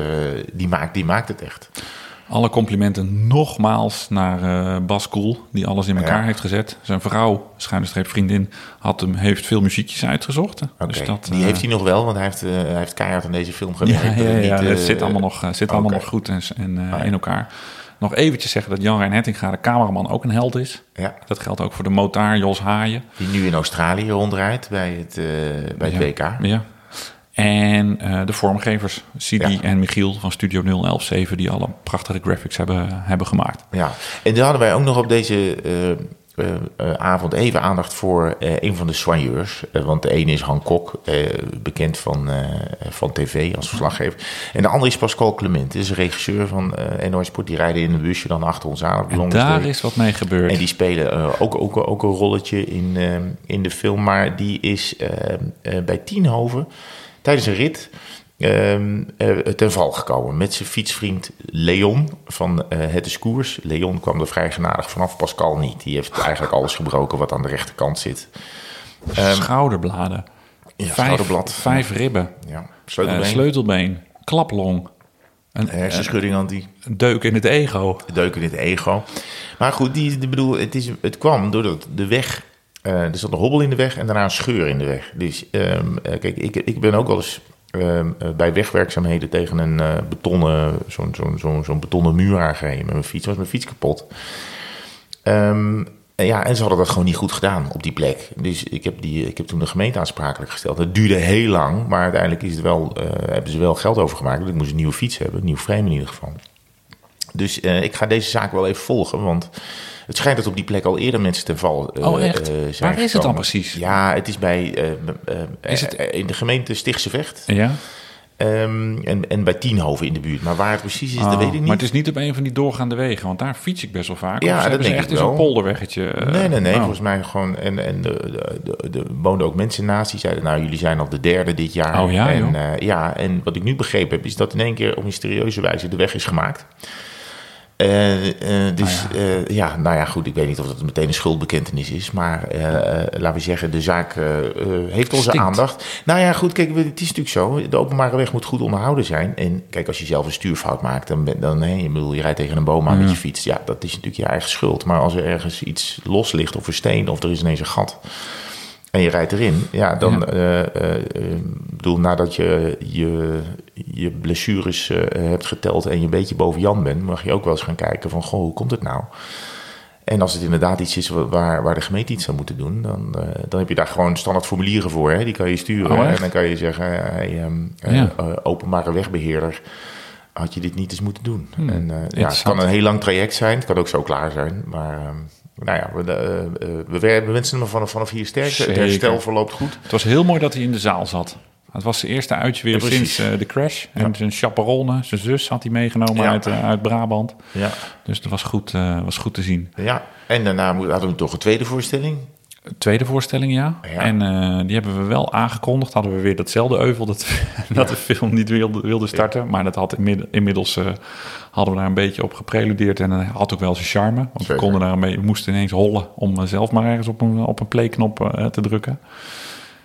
die, maakt, die maakt het echt. Alle complimenten nogmaals naar Bas Koel, die alles in elkaar Ja. heeft gezet. Zijn vrouw, schuine streep vriendin, had hem, heeft veel muziekjes uitgezocht. Dus dat, die heeft hij nog wel, want hij heeft, hij heeft keihard aan deze film gewerkt. ja, het ja, niet, het zit allemaal nog, zit allemaal nog goed en, en, Ah, in elkaar. Nog eventjes zeggen dat Jan Rijn Hettinga, de cameraman, ook een held is. Ja, Dat geldt ook voor de motaar Jos Haaien. die nu in Australië rondrijdt bij het, eh, bij het Ja. WK. Ja. En eh, de vormgevers, Sidi Ja. en Michiel van Studio 0117, die alle prachtige graphics hebben, hebben gemaakt. Ja, en dan hadden wij ook nog op deze eh, avond even aandacht voor eh, een van de soigneurs. Eh, want de ene is Han Kok, eh, bekend van, eh, van tv als verslaggever. En de andere is Pascal Clement, is een regisseur van eh NOS Sport. Die rijden in een busje dan achter ons aan. op En daar is wat mee gebeurd. En die spelen eh, ook, ook, ook een rolletje in, eh, in de film. Maar die is eh, eh, bij Tienhoven tijdens een rit eh, ten val gekomen. Met zijn fietsvriend Leon van eh Het is Koers. Leon kwam er vrij genadig vanaf, Pascal niet. Die heeft *laughs* eigenlijk alles gebroken wat aan de rechterkant zit. Schouderbladen. Ja, vijf, schouderblad. vijf ribben. Ja, eh, sleutelbeen. sleutelbeen. Klaplong. Een, hersenschudding aan die een deuk in het ego. deuk in het ego. Maar goed, die, bedoel, het, is, het kwam doordat de weg... eh, er zat een hobbel in de weg en daarna een scheur in de weg. Dus ehm, eh, kijk, ik, ik ben ook wel eens ehm, eh, bij wegwerkzaamheden tegen een eh, betonnen, zo'n zo'n zo'n betonnen muur aangereden met mijn fiets. Was mijn fiets kapot. Ehm, en ja, en ze hadden dat gewoon niet goed gedaan op die plek. Dus ik heb, die, ik heb toen de gemeente aansprakelijk gesteld. Het duurde heel lang, maar uiteindelijk is het wel, eh, hebben ze wel geld overgemaakt. Want ik moest een nieuwe fiets hebben, een nieuw frame in ieder geval. Dus ik ga deze zaak wel even volgen, want het schijnt dat op die plek al eerder mensen ten val Oh, echt? eh, zijn Waar is het dan precies? Ja, het is bij eh, Is het- in de gemeente Stichtse Vecht Ja? ehm, en, en bij Tienhoven in de buurt. Maar waar het precies is, dat Oh, weet ik niet. Maar het is niet op een van die doorgaande wegen, want daar fiets ik best wel vaak. Ja, dat denk echt zo'n wel. polderweggetje. Nee, nee, nee. oh. Volgens mij gewoon. En, en de, de, de, de- woonden ook mensen naast die zeiden: Nou, jullie zijn al de derde dit jaar. Oh ja, en, joh. ja, en wat ik nu begrepen heb, is dat in één keer op mysterieuze wijze de weg is gemaakt. Eh, eh, dus Ah, ja. ja, nou ja, goed. Ik weet niet of dat meteen een schuldbekentenis is. Maar eh, eh, laten we zeggen, de zaak eh, eh, heeft onze aandacht. Nou ja, goed. Kijk, het is natuurlijk zo. De openbare weg moet goed onderhouden zijn. En kijk, als je zelf een stuurfout maakt, dan, ben, dan nee, ik bedoel, je rijdt tegen een boom aan met je fiets. Ja, dat is natuurlijk je eigen schuld. Maar als er ergens iets los ligt, of een steen, of er is ineens een gat. En je rijdt erin, ja, dan Ja. eh, bedoel, nadat je je, je blessures hebt geteld en je een beetje boven Jan bent, mag je ook wel eens gaan kijken van, goh, hoe komt het nou? En als het inderdaad iets is waar, waar de gemeente iets aan moet doen, dan, dan heb je daar gewoon standaard formulieren voor. Hè? Die kan je sturen. Oh, en dan kan je zeggen, hey, ehm, eh, Ja. eh, openbare wegbeheerder, had je dit niet eens moeten doen? Hmm, En, ja, het kan een heel lang traject zijn, het kan ook zo klaar zijn. Maar ehm, nou ja, we, eh, eh, we, we wensen hem vanaf, vanaf hier sterk. Het herstel verloopt goed. Het was heel mooi dat hij in de zaal zat. Het was zijn eerste uitje weer Ja, sinds eh, de crash. En zijn chaperone, zijn zus, had hij meegenomen Ja. uit, uit Brabant. Ja. Dus dat was goed, was goed te zien. ja. En daarna hadden we toch een tweede voorstelling. Tweede voorstelling, ja. Ja. En eh, die hebben we wel aangekondigd. Hadden we weer datzelfde euvel dat, *laughs* dat de film niet wilde, wilde starten. Maar dat had inmid- inmiddels eh, hadden we daar een beetje op gepreludeerd. En dat had ook wel zijn charme. Want we, konden daar een beetje, we moesten ineens hollen om eh, zelf maar ergens op een, op een playknop eh, te drukken.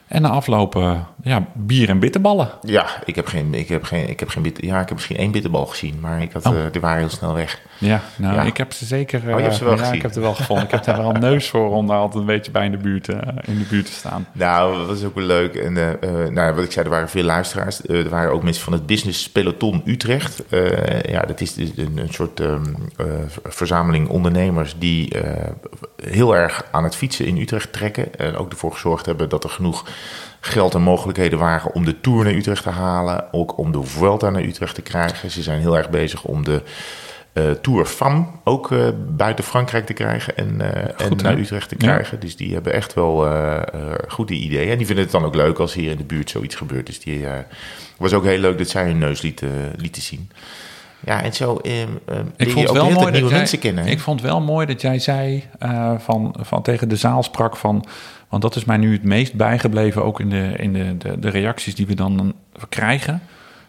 En na afloop, eh, ja, bier en bitterballen. Ja, ik heb geen, ik heb geen, ik heb geen bitter, ja, ik heb misschien één bitterbal gezien, maar ik had, Oh. eh, die waren heel snel weg. Ja, nou, Ja. ik heb ze zeker. Oh, je hebt ze wel eh, ja, gezien. ik heb ze wel gevonden. Ik heb daar wel een neus voor om daar altijd een beetje bij in de buurt, eh, in de buurt te staan. Nou, dat was ook wel leuk. En eh, nou, wat ik zei, er waren veel luisteraars. Er waren ook mensen van het Business Peloton Utrecht. Ja, dat is dus een, een soort ehm, eh, verzameling ondernemers die heel erg aan het fietsen in Utrecht trekken. En ook ervoor gezorgd hebben dat er genoeg geld en mogelijkheden waren om de Tour naar Utrecht te halen. Ook om de Vuelta naar Utrecht te krijgen. Ze zijn heel erg bezig om de eh, Tour FAM ook eh, buiten Frankrijk te krijgen en, en Goed, hè? naar Utrecht te Ja. krijgen. Dus die hebben echt wel goede ideeën. En die vinden het dan ook leuk als hier in de buurt zoiets gebeurt. Dus die was ook heel leuk dat zij hun neus lieten, lieten zien. Ja, en zo Ik vond, wel mooi dat nieuwe jij, mensen kennen. hè? ik vond wel mooi dat jij zei van, van tegen de zaal sprak van... Want dat is mij nu het meest bijgebleven, ook in de, in de, de, de reacties die we dan krijgen.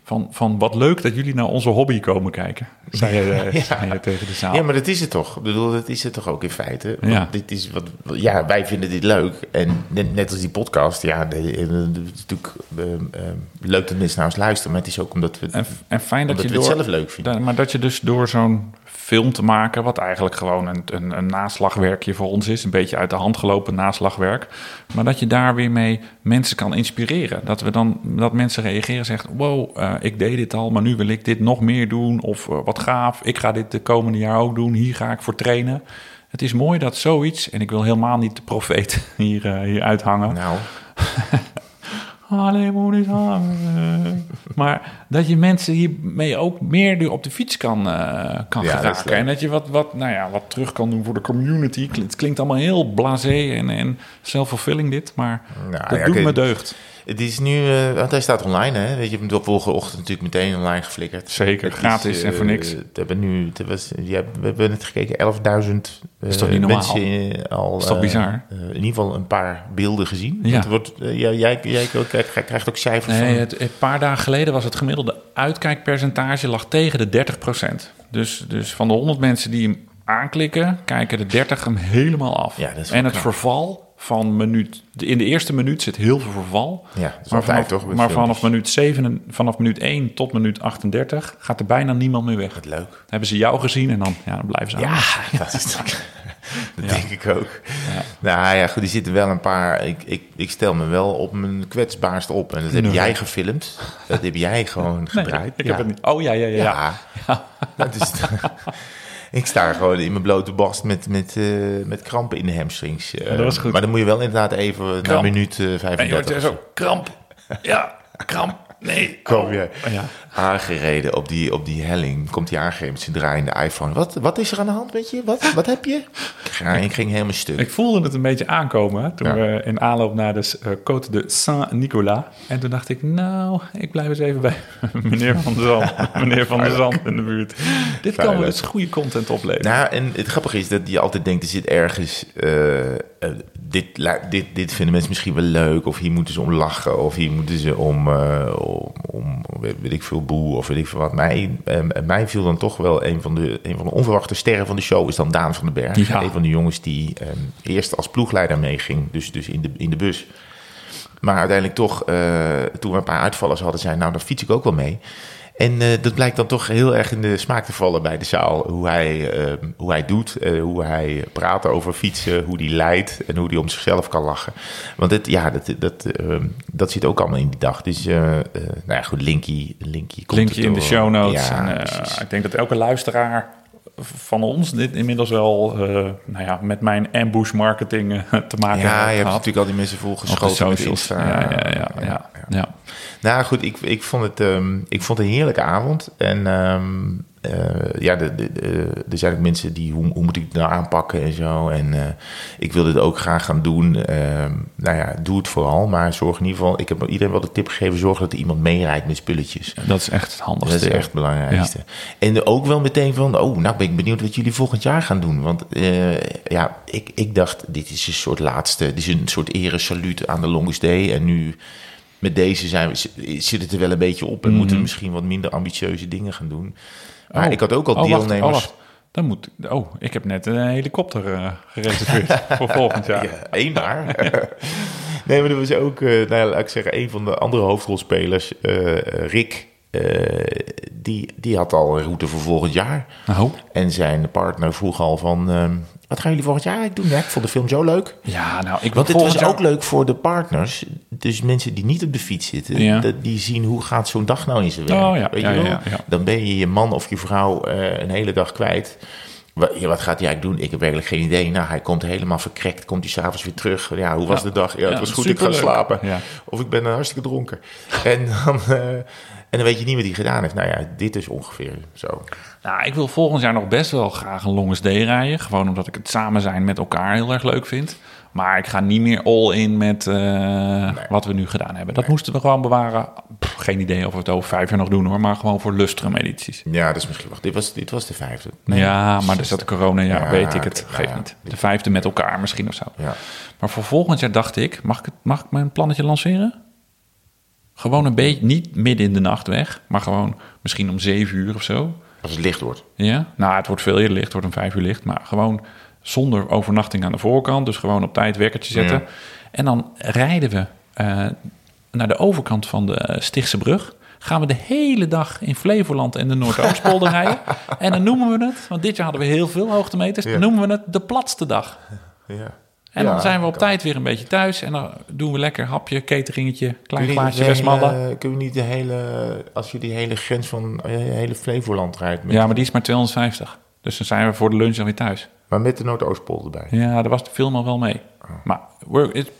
Van, van wat leuk dat jullie naar onze hobby komen kijken, zei je, eh, Ja. zei je tegen de zaal. Ja, maar dat is het toch? Ik bedoel, dat is het toch ook in feite? Want Ja. Dit is wat, ja, wij vinden dit leuk. En net, net als die podcast, ja, het is natuurlijk eh, eh, leuk dat mensen naar ons luisteren. Maar het is ook omdat we, En, en fijn dat je door, het zelf leuk vinden. Da- maar dat je dus door zo'n film te maken, wat eigenlijk gewoon een, een, een naslagwerkje voor ons is, een beetje uit de hand gelopen naslagwerk, maar dat je daar weer mee mensen kan inspireren. Dat we dan dat mensen reageren en zeggen: Wow, eh, ik deed dit al, maar nu wil ik dit nog meer doen. Of eh, wat gaaf, ik ga dit de komende jaar ook doen. Hier ga ik voor trainen. Het is mooi dat zoiets, en ik wil helemaal niet de profeet *laughs* hier, eh, hier uithangen. Nou, *laughs* Maar dat je mensen hiermee ook meer op de fiets kan, eh, kan Ja, geraken. En dat je wat, wat, nou ja, wat terug kan doen voor de community. Het klinkt allemaal heel blasé en, en self-fulfilling dit. Maar Nou, dat ja, doet me deugd. Het is nu, eh, want hij staat online, hè? Weet je, hebt hem de volgende ochtend natuurlijk meteen online geflikkerd. Zeker, Het gratis en voor eh, niks. We hebben nu, het was, ja, we hebben net gekeken, 11.000 eh, Is toch niet normaal? mensen eh, al. Is toch eh, bizar? eh, in ieder geval een paar beelden gezien. Ja. Er wordt, eh, ja, jij, jij krijgt, krijgt ook cijfers Nee, van. het, een paar dagen geleden was het gemiddelde uitkijkpercentage lag tegen de 30% Dus, dus van de 100 mensen die hem aanklikken, kijken de 30 hem helemaal af. Ja, dat is wel en het knap. verval van minuut... In de eerste minuut zit heel veel verval. Ja, Maar, vanaf, toch? met maar filmpjes. vanaf, minuut 7, vanaf minuut 1 tot minuut 38 gaat er bijna niemand meer weg. Wat leuk. Hebben ze jou gezien en dan, ja, dan blijven ze Ja, aan. *laughs* dat, is, *laughs* dat denk ik ook. Nou ja, goed, er zitten wel een paar. Ik, ik, ik stel me wel op mijn kwetsbaarst op. En dat heb Nee. jij gefilmd. Dat heb jij gewoon *laughs* Nee, gedraaid. ik ja. heb het niet. Oh ja, ja, ja. ja. Ja. Dat is ik sta gewoon in mijn blote borst met, met, eh, met krampen in de hamstrings. eh. dat was goed. Maar dan moet je wel inderdaad even na Kramp. minuut eh, En je 35 hoort zo, kramp. Ja, kramp. Nee. *laughs* Kom je Oh, ja. aangereden op die, op die helling. Komt hij aangereden met zijn draaiende iPhone. Wat, wat is er aan de hand met je? Wat, *laughs* wat heb je? Ja, ik ging helemaal stuk. Ik voelde het een beetje aankomen toen Ja. we in aanloop naar de uh, Côte de Saint-Nicolas. En toen dacht ik, nou, ik blijf eens even bij *laughs* meneer Van der Zand, meneer Van der Zand in de buurt. Dit kan wel eens goede content opleveren. Nou, en het grappige is dat je altijd denkt, er zit ergens... eh, eh, dit, dit, dit vinden mensen misschien wel leuk, of hier moeten ze om lachen... of hier moeten ze om, eh, om, om weet ik veel, boe of weet ik veel wat. Mij, eh, mij viel dan toch wel een van, de, een van de onverwachte sterren van de show... is dan Daan van den Berg. Ja. Een van de jongens die eh, eerst als ploegleider meeging, dus, dus in, de, in de bus... Maar uiteindelijk toch, eh, toen we een paar uitvallers hadden, zei nou, dan fiets ik ook wel mee. En eh, dat blijkt dan toch heel erg in de smaak te vallen bij de zaal. Hoe hij, eh, hoe hij doet, eh, hoe hij praat over fietsen, hoe hij leidt en hoe hij om zichzelf kan lachen. Want het, ja, dat, dat, eh, dat zit ook allemaal in die dag. Dus, eh, nou ja, goed, linkie, linkie komt Linkje er in de show notes. Ja, en, ik denk dat elke luisteraar van ons dit inmiddels wel nou ja, met mijn ambush marketing te maken ja, je heeft hebt natuurlijk al die mensen volgeschoten met. Insta. Ja, ja, ja, ja, ja. Nou Nou goed, ik, ik, vond het, ehm, ik vond het een heerlijke avond. En ehm, eh, ja, de, de, de- er zijn ook mensen die, hoe, hoe moet ik het nou aanpakken en zo. En eh, ik wil dit ook graag gaan doen. Ehm, nou ja, doe het vooral. Maar zorg in ieder geval, ik heb iedereen wel de tip gegeven, zorg dat er iemand meerijdt met spulletjes. Dat is echt het handigste. Dat is echt het belangrijkste. En ook wel meteen van, oh, nou ben ik benieuwd wat jullie volgend jaar gaan doen. Want eh, ja, ik, ik dacht, dit is een soort laatste, dit is een soort eresaluut aan de Longest Day. En nu met deze zijn we, zit het er wel een beetje op en moeten we misschien wat minder ambitieuze dingen gaan doen. Maar Mhm. Oh. ik had ook al Oh, wacht, deelnemers. oh. Dan moet, oh, ik heb net een helikopter eh, gereserveerd *laughs* voor volgend jaar. Ja, één maar. *laughs* nee, maar er was ook, eh, nou ja, laat ik zeggen, een van de andere hoofdrolspelers, eh, Rick, die, die had al een route voor volgend jaar. Nou, En zijn partner vroeg al van, ehm, wat gaan jullie volgend jaar eigenlijk doen? Ja, ik vond de film zo leuk. ja, nou, ik Want het volgend was jaar... ook leuk voor de partners. Dus mensen die niet op de fiets zitten, Ja. dat- die zien hoe gaat zo'n dag nou in zijn werk. Oh, ja, Weet je wel? Dan ben je je man of je vrouw eh, een hele dag kwijt. Ja, wat gaat hij eigenlijk doen? Ik heb werkelijk geen idee. Nou, hij komt helemaal verkrekt. Komt hij s'avonds weer terug. Ja, hoe was Ja. de dag? Ja, het was goed. Ik ga slapen. Ja. Of ik ben hartstikke dronken. en, dan, eh, en dan weet je niet wat hij gedaan heeft. Nou ja, dit is ongeveer zo. Nou, ik wil volgend jaar nog best wel graag een Longest Day rijden. Gewoon omdat ik het samen zijn met elkaar heel erg leuk vind. Maar ik ga niet meer all in met eh, wat we nu gedaan hebben. Dat moesten we gewoon bewaren. Pff, geen idee of we het over vijf jaar nog doen hoor. Maar gewoon voor lustrum edities. Ja, dat is misschien... Wacht, dit was, dit was de vijfde. ja, maar er zat corona, ja, Ja, weet ik het. Geeft ja. niet. De vijfde met elkaar misschien of zo. Ja. Maar voor volgend jaar dacht ik, mag ik, mag ik mijn plannetje lanceren? Gewoon een beetje, niet midden in de nacht weg, maar gewoon misschien om zeven uur of zo. Als het licht wordt. Ja, nou, het wordt veel eerder licht, het wordt om vijf uur licht, maar gewoon zonder overnachting aan de voorkant. Dus gewoon op tijd wekkertje zetten. Ja. En dan rijden we eh, naar de overkant van de Stichtse Brug. Gaan we de hele dag in Flevoland en de Noordoostpolder *laughs* rijden. En dan noemen we het, want dit jaar hadden we heel veel hoogtemeters, dan noemen we het de platste dag. Ja. En Ja, dan zijn we op tijd weer een beetje thuis. En dan doen we lekker hapje, cateringetje, klein glaasje de Westmalle. hele- Kun je niet de hele, als je die hele grens van eh, hele Flevoland rijdt, met, Ja, maar die is maar 250. Dus dan zijn we voor de lunch alweer thuis. Maar met de Noordoostpolder erbij? Ja, daar was de film al wel mee. Oh. Maar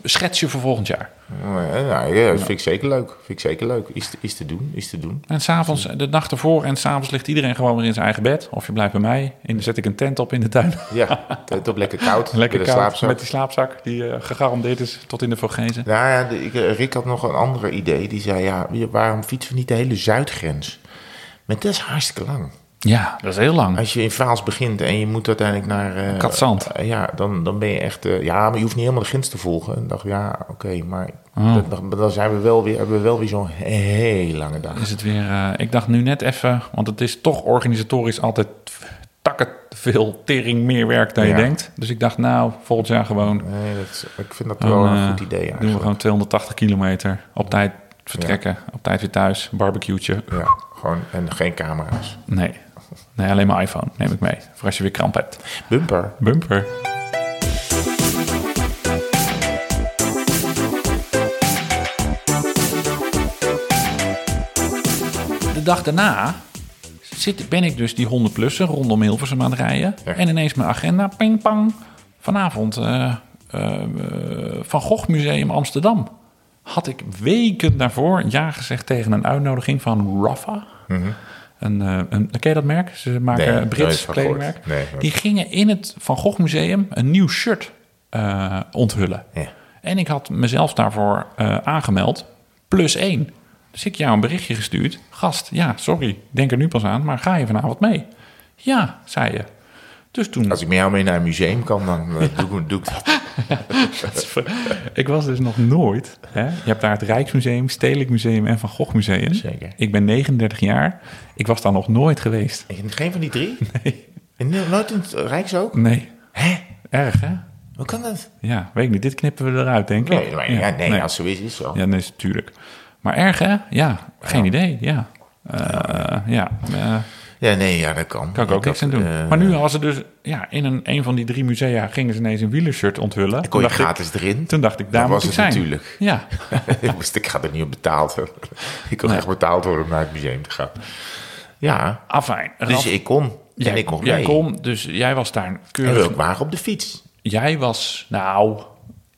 schets je voor volgend jaar. Ja, nou, ja, dat vind ik zeker leuk. Vind ik zeker leuk. Is, te- is te doen, is te doen. En s'avonds, de nacht ervoor en s'avonds ligt iedereen gewoon weer in zijn eigen bed. Of je blijft bij mij. En dan zet ik een tent op in de tuin. Ja, het op lekker koud. *laughs* Lekker met koud slaapzak. met die slaapzak die eh, gegarandeerd is tot in de Vogezen. Nou ja, de- ik, eh, Rick had nog een andere idee. Die zei, ja, waarom fietsen we niet de hele Zuidgrens? Maar dat is hartstikke lang. Ja, dat is heel lang. Als je in Vaals begint en je moet uiteindelijk naar... eh, Katzand. eh, ja, dan, dan ben je echt... eh, ja, maar je hoeft niet helemaal de grens te volgen. En ik dacht, ja, oké, maar Oh. dan, zijn we wel weer, hebben we wel weer zo'n heel lange dag. Is het weer, eh, ik dacht nu net even, want het is toch organisatorisch altijd takken veel tering meer werk dan je denkt. Dus ik dacht, nou, volgend jaar gewoon Nee, dat is- ik vind dat wel een goed idee doen we eigenlijk. gewoon 280 kilometer op tijd vertrekken, op tijd weer thuis, barbecue'tje. Ja, gewoon, en geen camera's. Nee. Nee, alleen mijn iPhone neem ik mee, voor als je weer kramp hebt. Bumper. Bumper. De dag daarna zit, ben ik dus die 100-plussen rondom Hilversum aan het rijden. Ja. En ineens mijn agenda, ping pang. Vanavond eh, eh, Van Gogh Museum Amsterdam. Had ik weken daarvoor ja gezegd tegen een uitnodiging van Rafa. Eh, een, ken je dat merk? Ze maken Nee, een Brits kledingmerk. Nee. Die gingen in het Van Gogh Museum een nieuw shirt eh, onthullen. Ja. En ik had mezelf daarvoor eh, aangemeld, plus één. Dus ik jou een berichtje gestuurd. Gast, ja, sorry, denk er nu pas aan, maar ga je vanavond mee? Ja, zei je. Dus toen... Als ik met jou mee naar een museum kan, dan eh, doe, ik- doe ik dat. *laughs* ik was dus nog nooit... Hè? Je hebt daar het Rijksmuseum, Stedelijk Museum en Van Gogh Museum. Zeker. Ik ben 39 jaar. Ik was daar nog nooit geweest. Geen van die drie? *laughs* Nee. En nooit in het Rijks ook? Nee. Hè? Erg, hè? Hoe kan dat? Ja, weet ik niet. Dit knippen we eruit, denk ik. Nee, maar, ja, nee, als zo is, is het zo. Ja, nee, is natuurlijk. Maar erg, hè? Ja, geen idee. Ja. Eh, ja, eh, Ja, nee, ja, dat kan. kan ik ook niks aan doen. eh, maar nu was er dus, ja, in een, een van die drie musea gingen ze ineens een wielershirt onthullen. kon je dacht ik- gratis erin. toen dacht ik, daar Dat moet was ik zijn. natuurlijk. Ja, *laughs* ik, moest, ik ga er niet op betaald. *laughs* ik kon Nee. echt betaald worden om naar het museum te gaan. Ja, afijn. dus ik kon. jij, en ik mocht jij mee. kon, dus jij was daar En keurig. we waren op de fiets. Jij was, nou,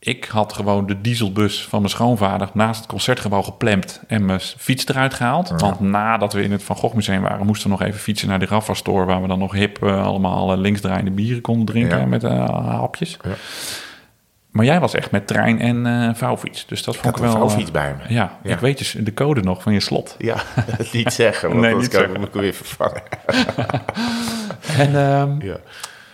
ik had gewoon de dieselbus van mijn schoonvader naast het concertgebouw geplemd en mijn fiets eruit gehaald. Want nadat we in het Van Gogh Museum waren, moesten we nog even fietsen naar de Raffa Store, waar we dan nog hip eh, allemaal eh, linksdraaiende bieren konden drinken Ja. met eh, hapjes. Ja. Maar jij was echt met trein en eh vouwfiets, dus dat Ik vond ik wel. vouwfiets bij me. ja, Ja. ik weet dus de code nog van je slot. Ja, *laughs* niet zeggen, want Nee, niet kan ik weer vervangen. *laughs* *laughs* En, ehm, Ja.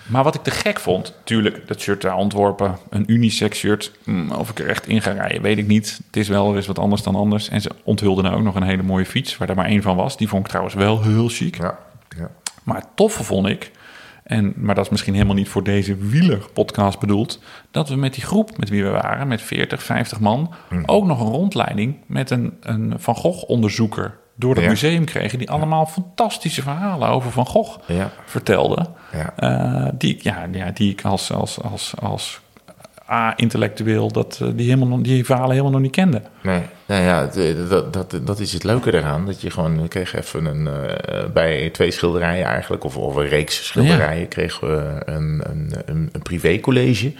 Maar wat ik te gek vond, tuurlijk, dat shirt daar ontworpen, een unisex shirt. hm, of ik er echt in ga rijden, weet ik niet. Het is wel eens wat anders dan anders. En ze onthulden ook nog een hele mooie fiets, waar er maar één van was. Die vond ik trouwens wel heel chic. Ja. Ja. Maar het toffe vond ik, en, maar dat is misschien helemaal niet voor deze wielerpodcast bedoeld, dat we met die groep met wie we waren, met 40, 50 man, Hmm. ook nog een rondleiding met een, een Van Gogh-onderzoeker door het Ja. museum kregen, die allemaal fantastische verhalen over Van Gogh Ja. vertelde. Ja. Eh, die, ik- ja, ja, die ik als, als, als, als A-intellectueel, dat, eh, die, helemaal, die verhalen helemaal nog niet kende. Nee, nou ja, het- dat, dat, dat is het leuke eraan. Dat je gewoon, we kregen even een, eh, bij twee schilderijen eigenlijk, of, of een reeks schilderijen, kregen we een, een, een, een privécollege.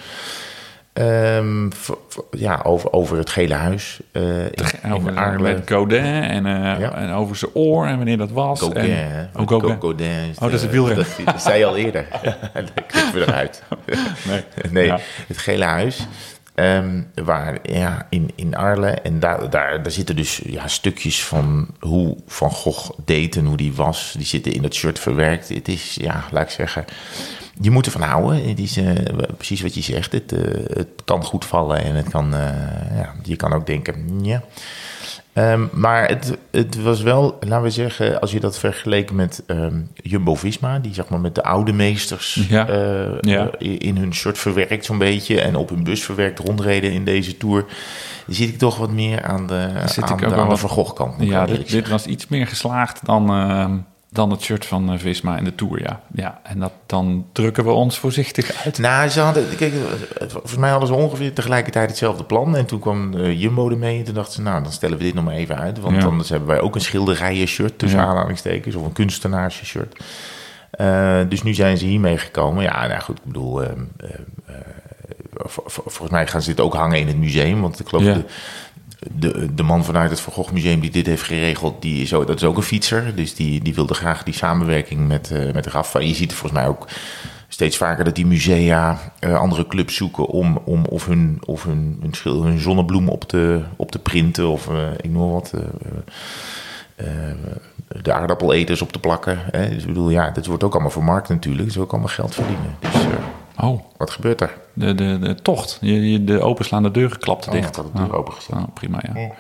V- ja, over, over het gele huis eh, in, in Over, Arles. met Godin en, eh, Ja. en over zijn oor en wanneer dat was. Gauguin, en? Oh. Godin is Oh, dat is het wielrennen. Dat, dat zei je al eerder. *laughs* *laughs* dat knippen we eruit. *laughs* Nee. Nee, Ja. het gele huis. Ehm, waar, ja, in, in Arles. En daar, daar, daar zitten dus ja, stukjes van hoe Van Gogh deed en hoe die was. Die zitten in dat shirt verwerkt. Het is, ja, laat ik zeggen... Je moet ervan houden. Het is eh, precies wat je zegt. Het, eh, het kan goed vallen en het kan... eh, ja, je kan ook denken, ja... Ehm, maar het, het was wel, laten we zeggen, als je dat vergeleken met ehm, Jumbo-Visma... die zeg maar met de oude meesters Ja. eh, Ja. eh, in hun shirt verwerkt zo'n beetje... en op hun bus verwerkt rondreden in deze Tour... zit ik toch wat meer aan de, aan de, aan de Van Ja, dit, was iets meer geslaagd dan, eh, dan het shirt van eh, Visma in de Tour, ja. ja en dat, dan drukken we ons voorzichtig uit. Nou, ze hadden, kijk, volgens mij hadden ze ongeveer tegelijkertijd hetzelfde plan. En toen kwam eh, Jumbo ermee en toen dachten ze, nou, dan stellen we dit nog maar even uit. Want Ja. anders hebben wij ook een schilderijen shirt tussen Ja. aanhalingstekens of een kunstenaars shirt. Eh, dus nu zijn ze hiermee gekomen. Ja, nou goed, ik bedoel, ehm, ehm, eh, volgens mij gaan ze dit ook hangen in het museum. Want ik geloof Ja. de, de, de man vanuit het Van Gogh Museum die dit heeft geregeld, die is ook, dat is ook een fietser. Dus die, die wilde graag die samenwerking met, eh met Rafa. Je ziet volgens mij ook steeds vaker dat die musea eh, andere clubs zoeken om, om of hun, of hun, hun, schil- hun zonnebloem op te, op te printen of eh, ik noem wat. de aardappeleters op te plakken. Hè? Dus ik bedoel, ja, dat wordt ook allemaal vermarkt natuurlijk. Dus ook allemaal geld verdienen. Dus Oh, wat gebeurt er? de, de, de tocht. Je, je, de openslaande deur klapte Oh, dicht. ik had de deur Ah, opengezet. ah, prima, ja.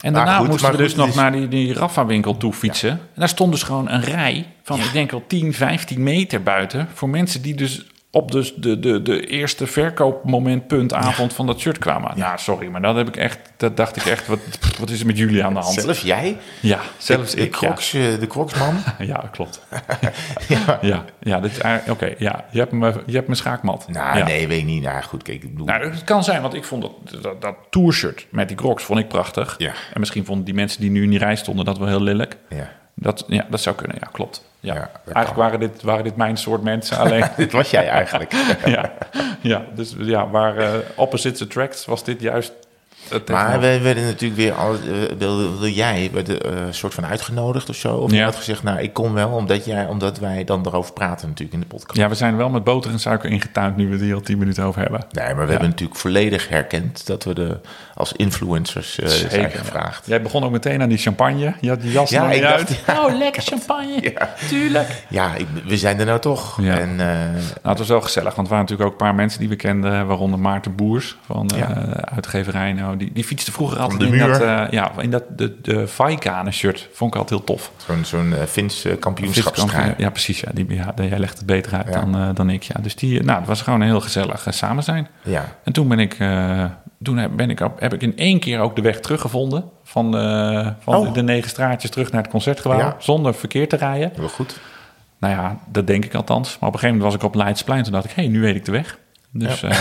En daarna goed, moesten we dus goed, nog is- naar die, die Raffa-winkel toe fietsen. En daar stond dus gewoon een rij van, ik denk wel 10, 15 meter buiten... voor mensen die dus op dus de, de, de eerste verkoopmomentpuntavond van dat shirt kwamen. Ja, sorry, maar dat heb ik echt, dat dacht ik echt, wat, wat is er met jullie aan de hand? Zelfs jij? Ja, zelfs de, ik. de, crocs, eh, de crocsman? Ja, *laughs* ja klopt. *laughs* ja. Ja, ja oké, ja, je hebt me, je hebt me schaakmat. Nou, ja. nee, weet ik niet. Nou, goed, kijk, ik bedoel... Nou, het kan zijn, want ik vond dat, dat, dat tourshirt met die crocs vond ik prachtig. Ja. En misschien vonden die mensen die nu in die rij stonden dat wel heel lelijk. ja. Dat, ja, dat zou kunnen, ja, klopt. Ja. Eigenlijk kan. waren dit, waren dit mijn soort mensen, alleen... *laughs* Dit was jij eigenlijk. *laughs* ja, ja, dus ja, waar eh, opposites attract was dit juist... Maar we werden natuurlijk weer, al, wilde, wilde jij, werd een eh, soort van uitgenodigd of zo? Of Ja. je had gezegd, nou, ik kom wel, omdat, jij, omdat wij dan erover praten natuurlijk in de podcast. Ja, we zijn wel met boter en suiker ingetuind nu we het hier al tien minuten over hebben. Nee, maar we hebben natuurlijk volledig herkend dat we de, als influencers eh, zijn gevraagd. Jij begon ook meteen aan die champagne. Je had die jas Ja, nog niet uit. Oh, lekker champagne. *laughs* Tuurlijk. Ja, ik, we zijn er nou toch. Ja. En, eh, Nou, het was wel gezellig, want er waren natuurlijk ook een paar mensen die we kenden, waaronder Maarten Boers van Ja. uitgeverij. Nou, die, die fietste vroeger altijd de in muur. dat, eh, ja, in dat de, de Vaikane shirt. Vond ik altijd heel tof. zo'n zo'n eh, Fins eh. Ja, precies. Ja, die, ja, jij legt het beter uit Ja. dan, dan ik. Ja. Dus die, nou, het was gewoon een heel gezellig samen zijn. Ja. En toen ben ik, toen heb, ben ik, heb ik in één keer ook de weg teruggevonden van, de, van Oh. de, de negen straatjes terug naar het concertgebouw, Ja. zonder verkeer te rijden. Heel goed. Nou ja, dat denk ik althans. Maar op een gegeven moment was ik op Leidsplein. Toen dacht ik, hé, hey, nu weet ik de weg. Dus ja. *laughs*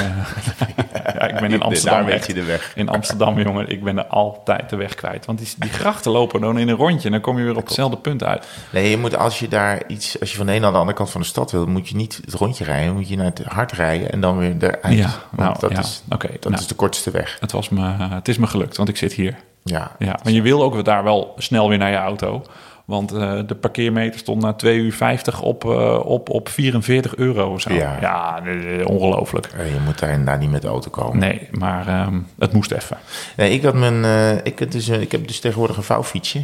ja, ik ben in Amsterdam. Daar weet je de weg. In Amsterdam, jongen, ik ben er altijd de weg kwijt. Want die, die grachten lopen dan in een rondje en dan kom je weer op hetzelfde punt uit. Nee, je moet als je daar iets, als je van de ene naar de andere kant van de stad wil, moet je niet het rondje rijden, moet je naar het hard rijden en dan weer eruit. Ja, nou, dat, ja. is, Oké, dat nou. is de kortste weg. Het, was me, het is me gelukt, want ik zit hier. Ja, Ja, maar je wil ook daar wel snel weer naar je auto. Want eh, de parkeermeter stond na 2 uur 50 op, eh, op, op 44 euro zo. Ja. Ja, ongelooflijk. Eh, je moet daar inderdaad niet met de auto komen. Nee, maar ehm, het moest even. Nee, ik, had mijn, eh, ik, heb dus, ik heb dus tegenwoordig een vouwfietsje.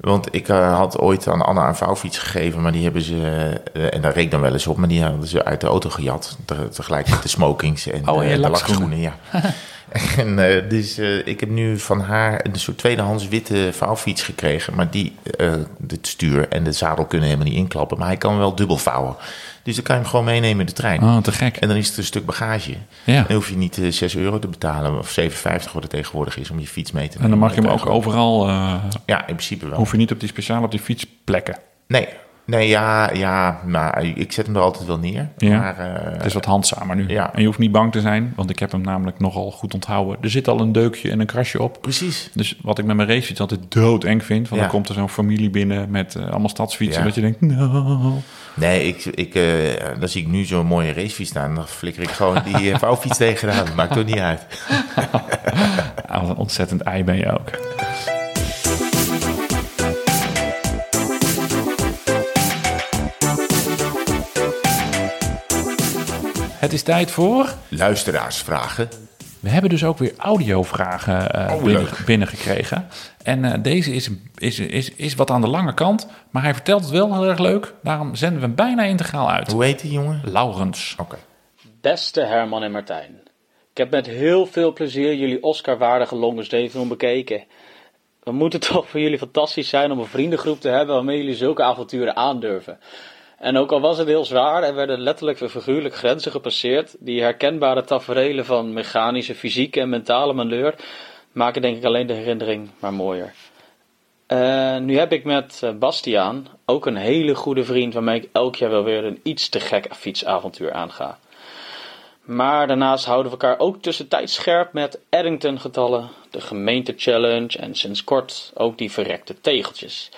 Want ik had ooit aan Anna een vouwfiets gegeven, maar die hebben ze, en daar reek dan wel eens op, maar die hadden ze uit de auto gejat. te- Tegelijk met de smokings en, Oh, en de lakschoenen. Ja. *laughs* *laughs* en eh, dus eh, ik heb nu van haar een soort tweedehands witte vouwfiets gekregen, maar die, eh het stuur en de zadel kunnen helemaal niet inklappen, maar hij kan wel dubbel vouwen. Dus dan kan je hem gewoon meenemen in de trein. Oh, te gek. En dan is het een stuk bagage. Ja. Dan hoef je niet eh, 6 euro te betalen, of 7,50 wat het tegenwoordig is om je fiets mee te nemen. En dan mag je hem ook overal... Ja, in principe wel. hoef je niet op die speciaal op die fiets plekken. Nee, nee ja, ja, maar ik zet hem er altijd wel neer. Ja. Maar, eh, Het is wat handzamer nu. Ja. En je hoeft niet bang te zijn, want ik heb hem namelijk nogal goed onthouden. Er zit al een deukje en een krasje op. precies. Dus wat ik met mijn racefiets altijd doodeng vind, want Ja. dan komt er zo'n familie binnen met eh, allemaal stadsfietsen, dat je denkt, nou... Nee, ik, ik, eh, dan zie ik nu zo'n mooie racefiets staan. Dan flikker ik gewoon die *laughs* vouwfiets tegenaan. Maakt toch niet uit. *laughs* Ah, wat een ontzettend ei ben je ook. Het is tijd voor. Luisteraarsvragen. We hebben dus ook weer audiovragen eh Oh, binnen, binnengekregen. En eh, deze is, is, is, is wat aan de lange kant, maar hij vertelt het wel heel erg leuk. Daarom zenden we hem bijna integraal uit. Hoe heet die jongen? Laurens. Oké. Beste Herman en Martijn. Ik heb met heel veel plezier jullie Oscar-waardige Longest Day film bekeken. Het moet het *laughs* toch voor jullie fantastisch zijn om een vriendengroep te hebben waarmee jullie zulke avonturen aandurven. En ook al was het heel zwaar, er werden letterlijk en figuurlijk grenzen gepasseerd. Die herkenbare taferelen van mechanische, fysieke en mentale malheur maken denk ik alleen de herinnering maar mooier. Eh, nu heb ik met eh, Bastiaan, ook een hele goede vriend waarmee ik elk jaar wel weer een iets te gek fietsavontuur aanga. Maar daarnaast houden we elkaar ook tussentijds scherp met Eddington-getallen, de gemeente-challenge en sinds kort ook die verrekte tegeltjes.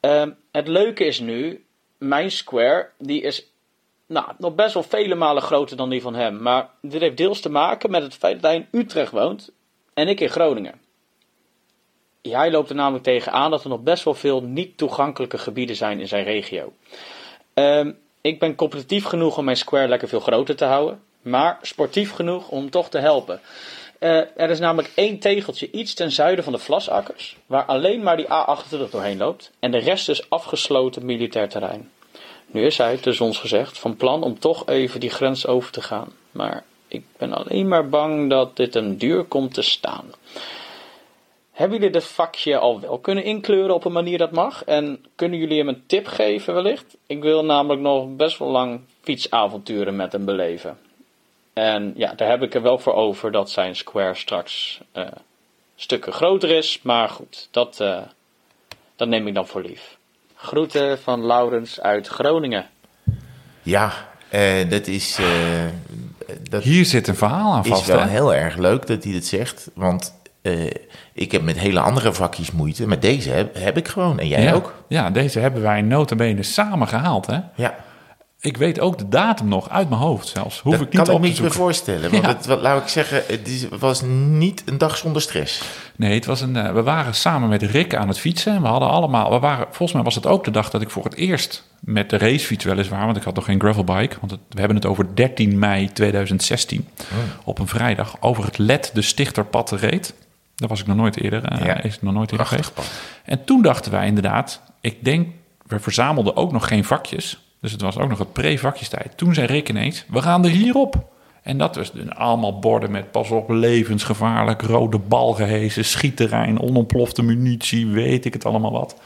Ehm, het leuke is nu, mijn square, die is nou, nog best wel vele malen groter dan die van hem. Maar dit heeft deels te maken met het feit dat hij in Utrecht woont en ik in Groningen. Hij loopt er namelijk tegenaan dat er nog best wel veel niet toegankelijke gebieden zijn in zijn regio. Ehm, ik ben competitief genoeg om mijn square lekker veel groter te houden, maar sportief genoeg om toch te helpen. Eh, er is namelijk één tegeltje iets ten zuiden van de Vlasakkers, waar alleen maar die A28 doorheen loopt en de rest is afgesloten militair terrein. Nu is hij, tussen ons gezegd, van plan om toch even die grens over te gaan. Maar ik ben alleen maar bang dat dit hem duur komt te staan. Hebben jullie dit vakje al wel kunnen inkleuren op een manier dat mag? En kunnen jullie hem een tip geven wellicht? Ik wil namelijk nog best wel lang fietsavonturen met hem beleven. En ja, daar heb ik er wel voor over dat zijn square straks eh, stukken groter is. Maar goed, dat, eh, dat neem ik dan voor lief. Groeten van Laurens uit Groningen. Ja, eh, dat is, eh, dat Hier zit een verhaal aan is vast. wel hè? heel erg leuk dat hij dat zegt. Want eh, ik heb met hele andere vakjes moeite. Maar deze heb, heb ik gewoon. En jij ja. ook. Ja, deze hebben wij notabene samen gehaald. Hè? Ja, Ik weet ook de datum nog uit mijn hoofd zelfs. Hoef dat ik niet kan op ik me zoeken. voorstellen. Want Ja. het, wat, laat ik zeggen, het was niet een dag zonder stress. Nee, het was een, eh, we waren samen met Rick aan het fietsen. En we hadden allemaal, we waren, volgens mij was het ook de dag dat ik voor het eerst met de racefiets weliswaar, want ik had nog geen gravelbike, want het- we hebben het over 13 mei 2016, op een vrijdag, over het LED de Stichterpad reed. Daar was ik nog nooit eerder, Ja. is nog nooit eerder geweest. En toen dachten wij inderdaad, ik denk, we verzamelden ook nog geen vakjes. Dus het was ook nog het pre-vakjestijd. Toen zei Rick ineens, we gaan er hierop. En dat was dus allemaal borden met pas op, levensgevaarlijk, rode bal gehezen, schietterrein, onontplofte munitie, weet ik het allemaal wat.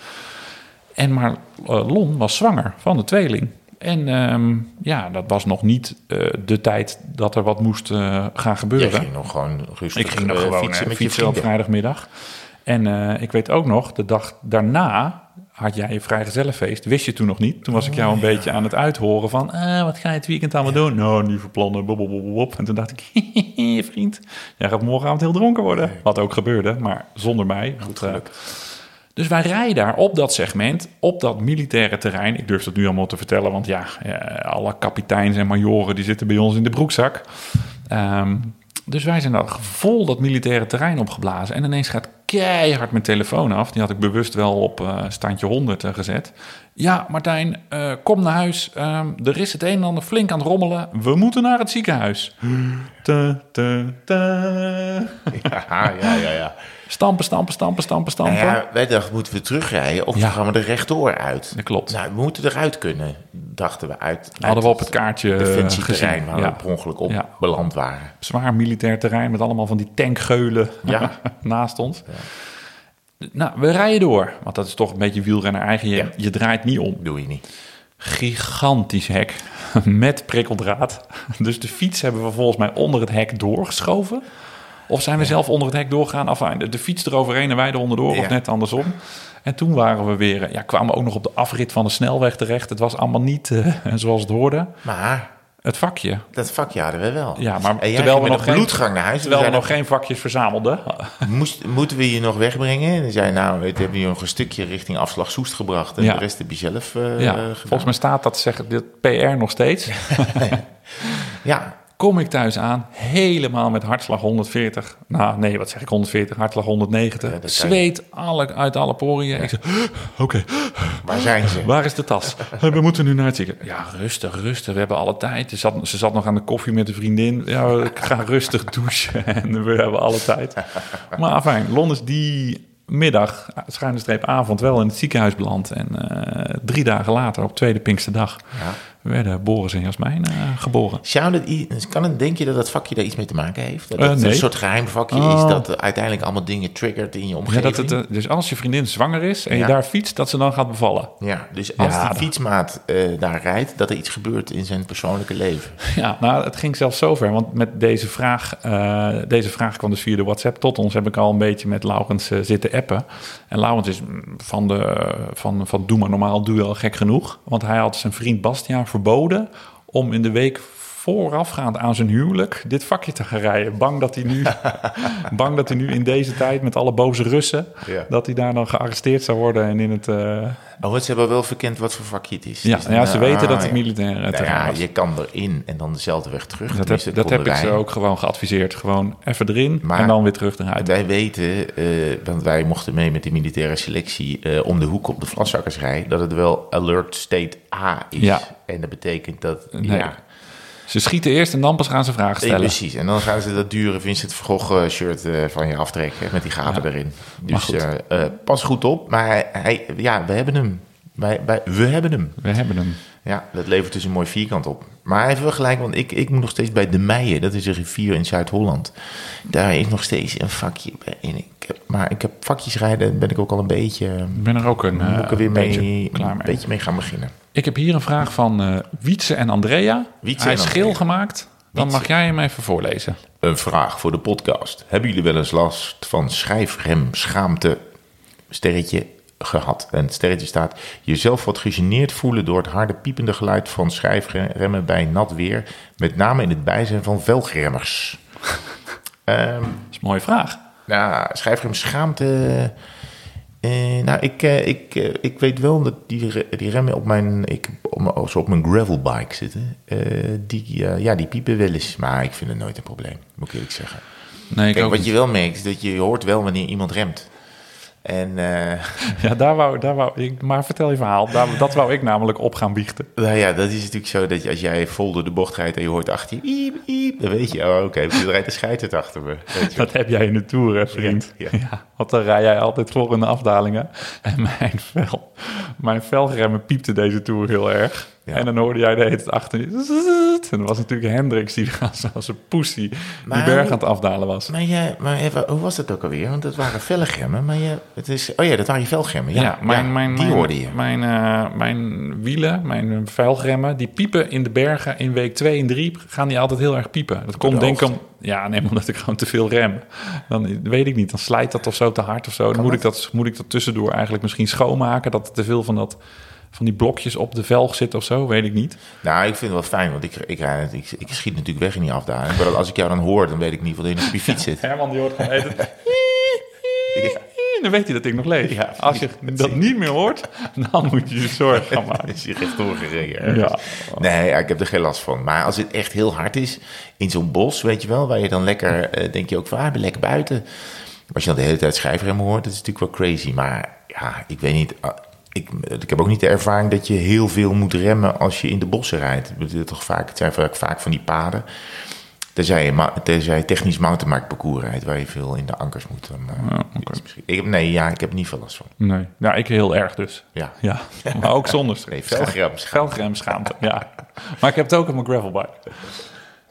En maar eh, Lon was zwanger van de tweeling. En ehm, ja, dat was nog niet eh, de tijd dat er wat moest eh, gaan gebeuren. ging nog gewoon rustig Ik ging nog gewoon fietsen met je fietsen op vrijdagmiddag. En ik weet ook nog, de dag daarna had jij je vrijgezellenfeest. Wist je toen nog niet. Toen was ik jou een beetje aan het uithoren van... eh, wat ga je het weekend allemaal doen? Nou, nieuwe plannen, bob, bob, bob, bob. En toen dacht ik, *laughs* vriend, jij gaat morgenavond heel dronken worden. Wat ook gebeurde, maar zonder mij. Want, eh, dus wij rijden daar op dat segment, op dat militaire terrein. Ik durf dat nu allemaal te vertellen, want ja, eh, alle kapiteins en majoren die zitten bij ons in de broekzak. Ehm, dus wij zijn daar vol dat militaire terrein opgeblazen. En ineens gaat keihard mijn telefoon af. Die had ik bewust wel op eh, standje 100 eh, gezet. Ja, Martijn, eh, kom naar huis. Ehm, er is het een en ander flink aan het rommelen. We moeten naar het ziekenhuis. Ta, ta, ta. Ja, ja, ja. ja. Stampen, stampen, stampen, stampen, Nou stampen. ja, wij dachten, moeten we terugrijden of Ja. gaan we er rechtdoor uit? Dat klopt. Nou, we moeten eruit kunnen, dachten we uit. Hadden we op het kaartje eh, defensieterrein gezien. waar Ja. we per ongeluk op beland waren. Zwaar militair terrein met allemaal van die tankgeulen *laughs* naast ons. Nou, we rijden door. Want dat is toch een beetje wielrenner eigen. Je, je draait niet om. Doe je niet. gigantisch hek *laughs* met prikkeldraad. Dus de fiets hebben we volgens mij onder het hek doorgeschoven. Of zijn we zelf onder het hek doorgegaan? Enfin, de, de fiets eroverheen en wij er onderdoor, Ja. of net andersom. En toen waren we weer, ja, kwamen we ook nog op de afrit van de snelweg terecht. Het was allemaal niet eh, *laughs* zoals het hoorde. Maar Het vakje. dat vakje hadden we wel. Ja, maar terwijl we nog een geen- bloedgang naar huis. Terwijl we nog geen vakjes verzamelden. *laughs* moest, moeten we je nog wegbrengen? En dan zei nou, het hebben je nog een stukje richting afslag Soest gebracht. En Ja. de rest heb je zelf eh Ja, volgens mij staat dat, zeg, dit PR nog steeds. *laughs* Ja, Kom ik thuis aan, helemaal met hartslag 140. Nou, nee, wat zeg ik, 140, hartslag 190. Ja. Zweet alle, uit alle poriën. Ik zeg, oké, waar zijn ze? waar is de tas? *laughs* We moeten nu naar het ziekenhuis. Ja, rustig, rustig, we hebben alle tijd. Ze zat, ze zat nog aan de koffie met een vriendin. Ja, ik ga *laughs* rustig douchen en we hebben alle tijd. Maar fijn, Lon is die middag, schuine streep avond, wel in het ziekenhuis beland. En eh, drie dagen later, op tweede Pinksterdag, Ja. Werden Boris en Jasmijn eh, geboren. Zou dat, kan het, denk je dat dat vakje daar iets mee te maken heeft? Dat Eh, het nee. een soort geheim vakje is Oh. dat uiteindelijk allemaal dingen triggert in je Ja, omgeving? dat het, eh, dus als je vriendin zwanger is en je Ja. daar fietst, dat ze dan gaat bevallen. Ja, dus als Ja, die fietsmaat daar rijdt, dat er iets gebeurt in zijn persoonlijke leven. *laughs* Ja, nou, het ging zelfs zover. Want met deze vraag, deze vraag kwam dus via de WhatsApp tot ons. Heb ik al een beetje met Laurens zitten appen. En Laurens is van, de, van, van doe maar normaal, doe je al gek genoeg. Want hij had zijn vriend Bastiaan verboden om in de week voorafgaand aan zijn huwelijk dit vakje te gaan rijden. Bang dat hij nu, *laughs* bang dat hij nu in deze tijd met alle boze Russen, Ja. dat hij daar dan gearresteerd zou worden en in het... eh, Oh, ze hebben wel verkend wat voor vakje het is. ja, Dus, ja, ze weten dat ah, het ja. militair Nou ja, je kan erin en dan dezelfde weg terug. Dat heb, dat ik ze ook gewoon geadviseerd. Gewoon even erin Maar- en dan weer terug eruit. Wij weten, eh, want wij mochten mee met de militaire selectie eh, om de hoek op de Vlasakkersrij, dat het wel alert state A is. Ja. En dat betekent dat, Nee. ja, Ze schieten eerst en dan pas gaan ze vragen stellen. precies. En dan gaan ze dat dure Vincent van Gogh eh, shirt eh, van je aftrekken met die gaten erin. Dus goed. eh, pas goed op, maar hij, ja, we hebben hem. Wij, wij, we hebben hem. We hebben hem. Ja, dat levert dus een mooi vierkant op. Maar wel gelijk, want ik, ik moet nog steeds bij De Meijen. Dat is een rivier in Zuid-Holland. Daar is nog steeds een vakje. En ik heb, maar ik heb vakjes rijden, ben ik ook al een beetje... Ik ben er ook een, moet eh, ik er weer een mee, beetje klaar een beetje mee gaan beginnen. Ik heb hier een vraag van eh Wietse en Andrea. Wietse Hij is Andrea. geel gemaakt. Dan Wietse. mag jij hem even voorlezen. Een vraag voor de podcast. Hebben jullie wel eens last van schijfrem, schaamte, sterretje gehad? En het sterretje staat, jezelf wat gegeneerd voelen door het harde piepende geluid van schijfremmen bij nat weer. Met name in het bijzijn van velgremmers. *laughs* Ehm Dat is een mooie vraag. nou, schijfrem schaamte... eh, nou, ik, eh, ik, eh, ik weet wel dat die, die remmen op mijn, ik, op mijn, als ze op mijn gravelbike zitten, die, ja, die piepen wel eens. Maar ik vind het nooit een probleem, moet ik eerlijk zeggen. Nee, ik Kijk, wat niet. je wel merkt, is dat je hoort wel wanneer iemand remt. En eh, *laughs* Ja, daar wou, daar wou ik... Maar vertel je verhaal. Daar, dat wou ik namelijk op gaan biechten. nou ja, dat is natuurlijk zo dat je, als jij vol door de bocht rijdt en je hoort achter je, iep, iep, dan weet je, oh oké, *laughs* er rijdt een scheiterd achter me. Dat heb jij in de Tour, hè, vriend. Ja, Ja, ja. Want dan rij jij altijd voor in de afdalingen. En *laughs* mijn vel, mijn velgremmen piepte deze Tour heel erg. Ja. En dan hoorde jij de hele tijd achter je... En dat was natuurlijk Hendricks die als een poesie die berg aan het afdalen was. Maar, je, maar even, hoe was dat ook alweer? Want dat waren velgemmen, maar je, het is, oh ja, dat waren je velgemmen. Ja, Ja, mijn, ja, mijn, die mijn, hoorde je. Mijn, eh, mijn wielen, mijn velgremmen, die piepen in de bergen in week 2 en 3 gaan die altijd heel erg piepen. Dat komt de denk ik om. Ja, nee, *laughs* omdat ik gewoon te veel rem. Dan weet ik niet, dan slijt dat of zo te hard of zo. Dan moet ik, dat, moet ik dat tussendoor eigenlijk misschien schoonmaken. Dat er te veel van, dat, van die blokjes op de velg zit of zo, weet ik niet. Nou, ik vind het wel fijn, want ik, ik, ik, ik schiet natuurlijk weg in die afdaling. Maar als ik jou dan hoor, dan weet ik niet wat in je fiets zit. Herman die hoort gewoon. *laughs* Dan weet hij dat ik nog leef. Ja, Als je dat niet meer hoort, dan moet je je zorgen *laughs* gaan maken. is je rechtdoor gereden. ergens. Ja. Nee, ik heb er geen last van. Maar als het echt heel hard is, in zo'n bos, weet je wel, waar je dan lekker, eh, denk je ook van, ah, lekker buiten. Als je dan de hele tijd schijfremmen hoort, dat is natuurlijk wel crazy. Maar ja, ik weet niet, ah, ik, ik heb ook niet de ervaring dat je heel veel moet remmen als je in de bossen rijdt. Toch vaak, het zijn vaak, vaak van die paden. Tenzij je, tenzij technisch mountainbike parcours rijdt, waar je veel in de ankers moet. Dan, eh, Ja, ik heb, nee, ja, ik heb niet veel last van. Nee, ja, ik heel erg dus. Ja. Ja, maar ook zonder Nee, velgrem. velgremschaamte. Ja, maar ik heb het ook op mijn gravelbike.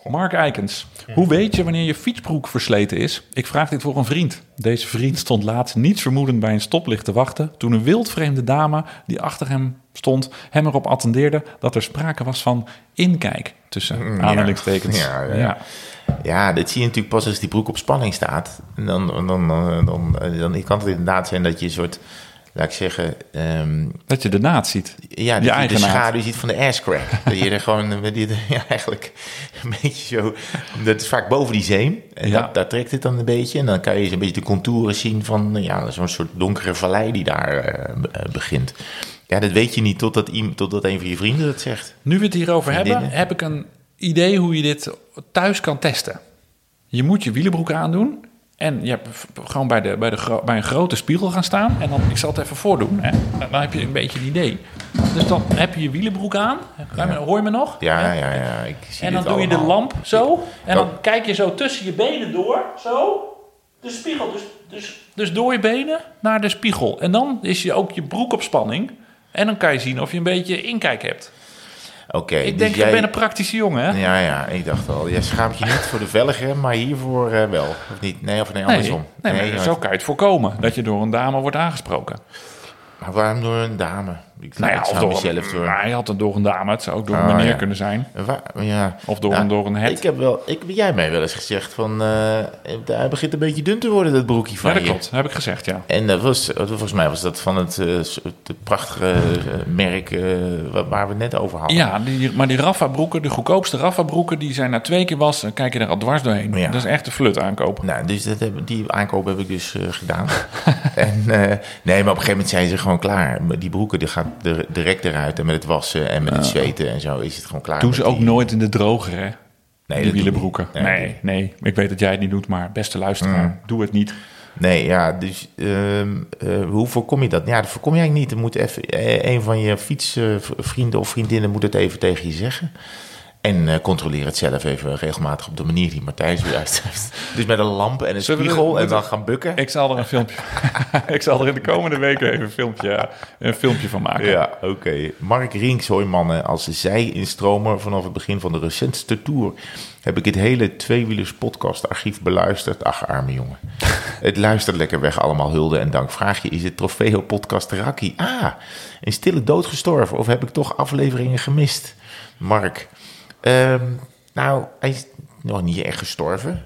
Mark Eikens, hoe weet je wanneer je fietsbroek versleten is? Ik vraag dit voor een vriend. Deze vriend stond laatst niets vermoedend bij een stoplicht te wachten... toen een wildvreemde dame die achter hem stond... hem erop attendeerde dat er sprake was van inkijk... tussen aanhalingstekens. Ja, ja, ja. Ja, dit zie je natuurlijk pas als die broek op spanning staat. Dan, dan, dan, dan, dan kan het inderdaad zijn dat je een soort, laat ik zeggen, ehm, Dat je de naad ziet. ja, dat Je de naad. schaduw ziet van de asscrack. *laughs* dat je er gewoon, eh, die, *laughs* ja, eigenlijk een beetje zo, dat is vaak boven die zeem. En Ja. dat, daar trekt het dan een beetje. En dan kan je een beetje de contouren zien van, nou ja, zo'n soort donkere vallei die daar eh, be- eh, begint. Ja, dat weet je niet totdat, iemand, totdat een van je vrienden dat zegt. Nu we het hierover hebben, heb ik een idee hoe je dit thuis kan testen. Je moet je wielenbroek aandoen. En je hebt gewoon bij, de, bij, de, bij een grote spiegel gaan staan. En dan, ik zal het even voordoen. Hè. Dan heb je een beetje een idee. Dus dan heb je je wielenbroek aan. Me- Hoor je me nog? Ja, ja, ja, ik zie En dan doe je de lamp zo. En dan Oh. kijk je zo tussen je benen door. Zo. De spiegel. Dus, dus, dus door je benen naar de spiegel. En dan is je ook je broek op spanning. En dan kan je zien of je een beetje inkijk hebt. Oké, Ik dus denk, jij- je bent een praktische jongen, hè? Ja, ja, ik dacht al. Jij schaamt je niet voor de velgen, maar hiervoor eh, wel. Of niet? Nee, of nee, andersom. Nee, zo kan je het voorkomen. Dat je door een dame wordt aangesproken. Maar waarom door een dame? Ik, Nou ja, of door, door... hij had het door een dame. Het zou ook door een Ah, meneer ja. kunnen zijn. Ja. Of door een- door een het. Ik heb wel... Ik, jij mij wel eens gezegd van... eh hij begint een beetje dun te worden, dat broekje van Ja, dat je. klopt. Heb ik gezegd, ja. En dat was, volgens mij was dat van het, het prachtige eh, merk eh, wa- waar we het net over hadden. Ja, die, maar die Rafa-broeken, de goedkoopste Rafa-broeken... die zijn na twee keer was, dan kijk je er al dwars doorheen. Ja. Dat is echt een flut aankoop. Nou, dus dat heb, die aankoop heb ik dus gedaan. *laughs* en, nee, maar op een gegeven moment zijn ze gewoon klaar. Die broeken die gaan direct eruit. En met het wassen en met het zweten en zo is het gewoon klaar. Doen met ze ook die- nooit in de droger, hè? Nee, die doe wielenbroeken. niet. Nee, nee, Ik weet dat jij het niet doet, maar beste luisteraar, Mm. doe het niet. Nee, ja, dus ehm, eh, hoe voorkom je dat? Ja, dat voorkom je eigenlijk niet. Er moet even, eh, een van je fietsvrienden of vriendinnen moet het even tegen je zeggen. En eh, controleer het zelf even regelmatig op de manier die Martijn zojuist heeft. *laughs* Dus met een lamp en een Zullen spiegel en dan gaan bukken. Ik zal er een filmpje... *laughs* ik zal er in de komende weken even een filmpje, een filmpje van maken. Ja, oké. Mark Rinks, hoi mannen. Als zij-instromer vanaf het begin van de recentste tour... heb ik het hele Tweewielers podcast archief beluisterd. Ach, arme jongen. *laughs* het luistert lekker weg allemaal hulde en dank. Vraag je, is het Trofeo podcast Raki? Ah, een stille dood gestorven? Of heb ik toch afleveringen gemist? Mark, ehm, nou, hij is nog niet echt gestorven.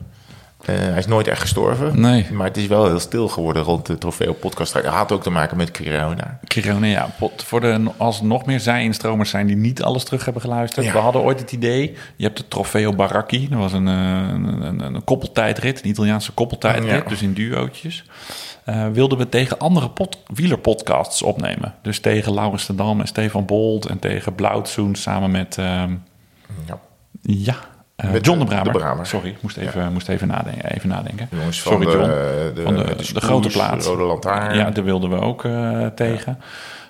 Eh, hij is nooit echt gestorven. Nee. Maar het is wel heel stil geworden rond de Trofeo podcast. Dat had ook te maken met corona. Kirone, ja, pot- voor de, als er nog meer zij-instromers zijn die niet alles terug hebben geluisterd. Ja. We hadden ooit het idee, je hebt de Trofeo Baracchi. Dat was een, eh, een, een, een koppeltijdrit, een Italiaanse koppeltijdrit, Ja. dus in duootjes. Eh, wilden we tegen andere pod, wielerpodcasts opnemen. Dus tegen Laurens de Dam en Stefan Bolt en tegen Blauwtsoen samen met, ehm, Ja. ja, eh, Met John de de- Bramer. de Bramer. Sorry, ik moest even, moest even nadenken. Even nadenken. Jongens Sorry de, John. de, van de, met de, scooters, grote plaats. Rode Lantaarn. Ja, daar wilden we ook eh, tegen.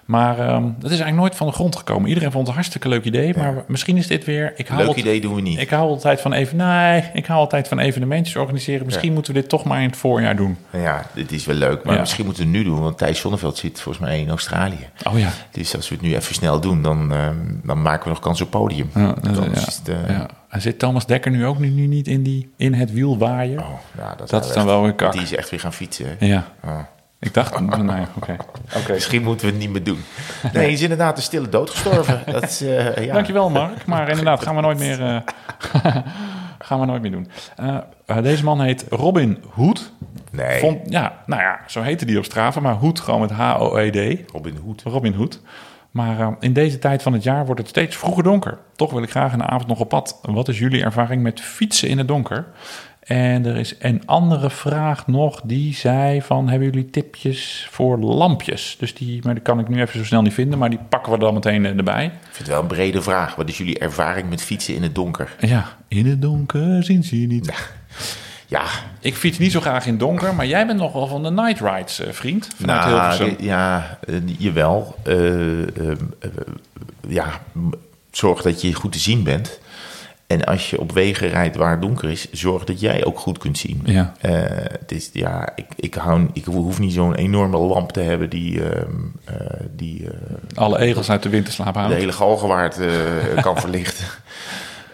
Maar ehm, dat is eigenlijk nooit van de grond gekomen. Iedereen vond het een hartstikke leuk idee. Maar misschien is dit weer... Ik hou Leuk het- idee doen we niet. Ik hou altijd van even, nee, ik hou altijd van evenementjes organiseren. Misschien moeten we dit toch maar in het voorjaar doen. Ja, dit is wel leuk. Maar Ja. misschien moeten we het nu doen. Want Thijs Zonneveld zit volgens mij in Australië. Oh ja. Dus als we het nu even snel doen, dan, ehm, dan maken we nog kans op podium. Ja, dat- Dan ja, is het, eh, ja. En zit Thomas Dekker nu ook nu, nu niet in, die, in het wiel waaien? Oh, ja, Dat is dan echt- wel weer kak. Die is echt weer gaan fietsen. hè? Ja, Oh. Ik dacht... nou ja, oké. Oké. Misschien moeten we het niet meer doen. Nee, hij is inderdaad een stille dood gestorven. *laughs* Dat is, eh, ja. Dankjewel Mark. Maar inderdaad, gaan we nooit meer... eh, *laughs* Gaan we nooit meer doen. Eh, deze man heet Robin Hood. Nee, Vond, ja, nou ja, zo heette die op Strava, maar Hood gewoon met H-O-E-D. Robin Hood. Robin Hood. Maar eh, in deze tijd van het jaar wordt het steeds vroeger donker. Toch wil ik graag een avond nog op pad. Wat is jullie ervaring met fietsen in het donker? En er is een andere vraag nog. Die zei van, hebben jullie tipjes voor lampjes? Dus die, maar die kan ik nu even zo snel niet vinden. Maar die pakken we dan meteen eh, erbij. Ik vind het wel een brede vraag. Wat is jullie ervaring met fietsen in het donker? Ja, in het donker zien ze je niet. Ja, Ik fiets niet zo graag in het donker. Maar jij bent nog wel van de night rides, eh, vriend. Vanuit nou, Hilversum. ja, eh, jawel. Eh, eh, eh, ja, zorg dat je goed te zien bent. En als je op wegen rijdt waar het donker is, zorg dat jij ook goed kunt zien. Ja. Eh, het is, ja, ik, ik, hou, ik hoef niet zo'n enorme lamp te hebben die, ehm, eh, die eh, Alle egels uit de winterslaap de halen. hele galgenwaard kan *laughs* verlichten.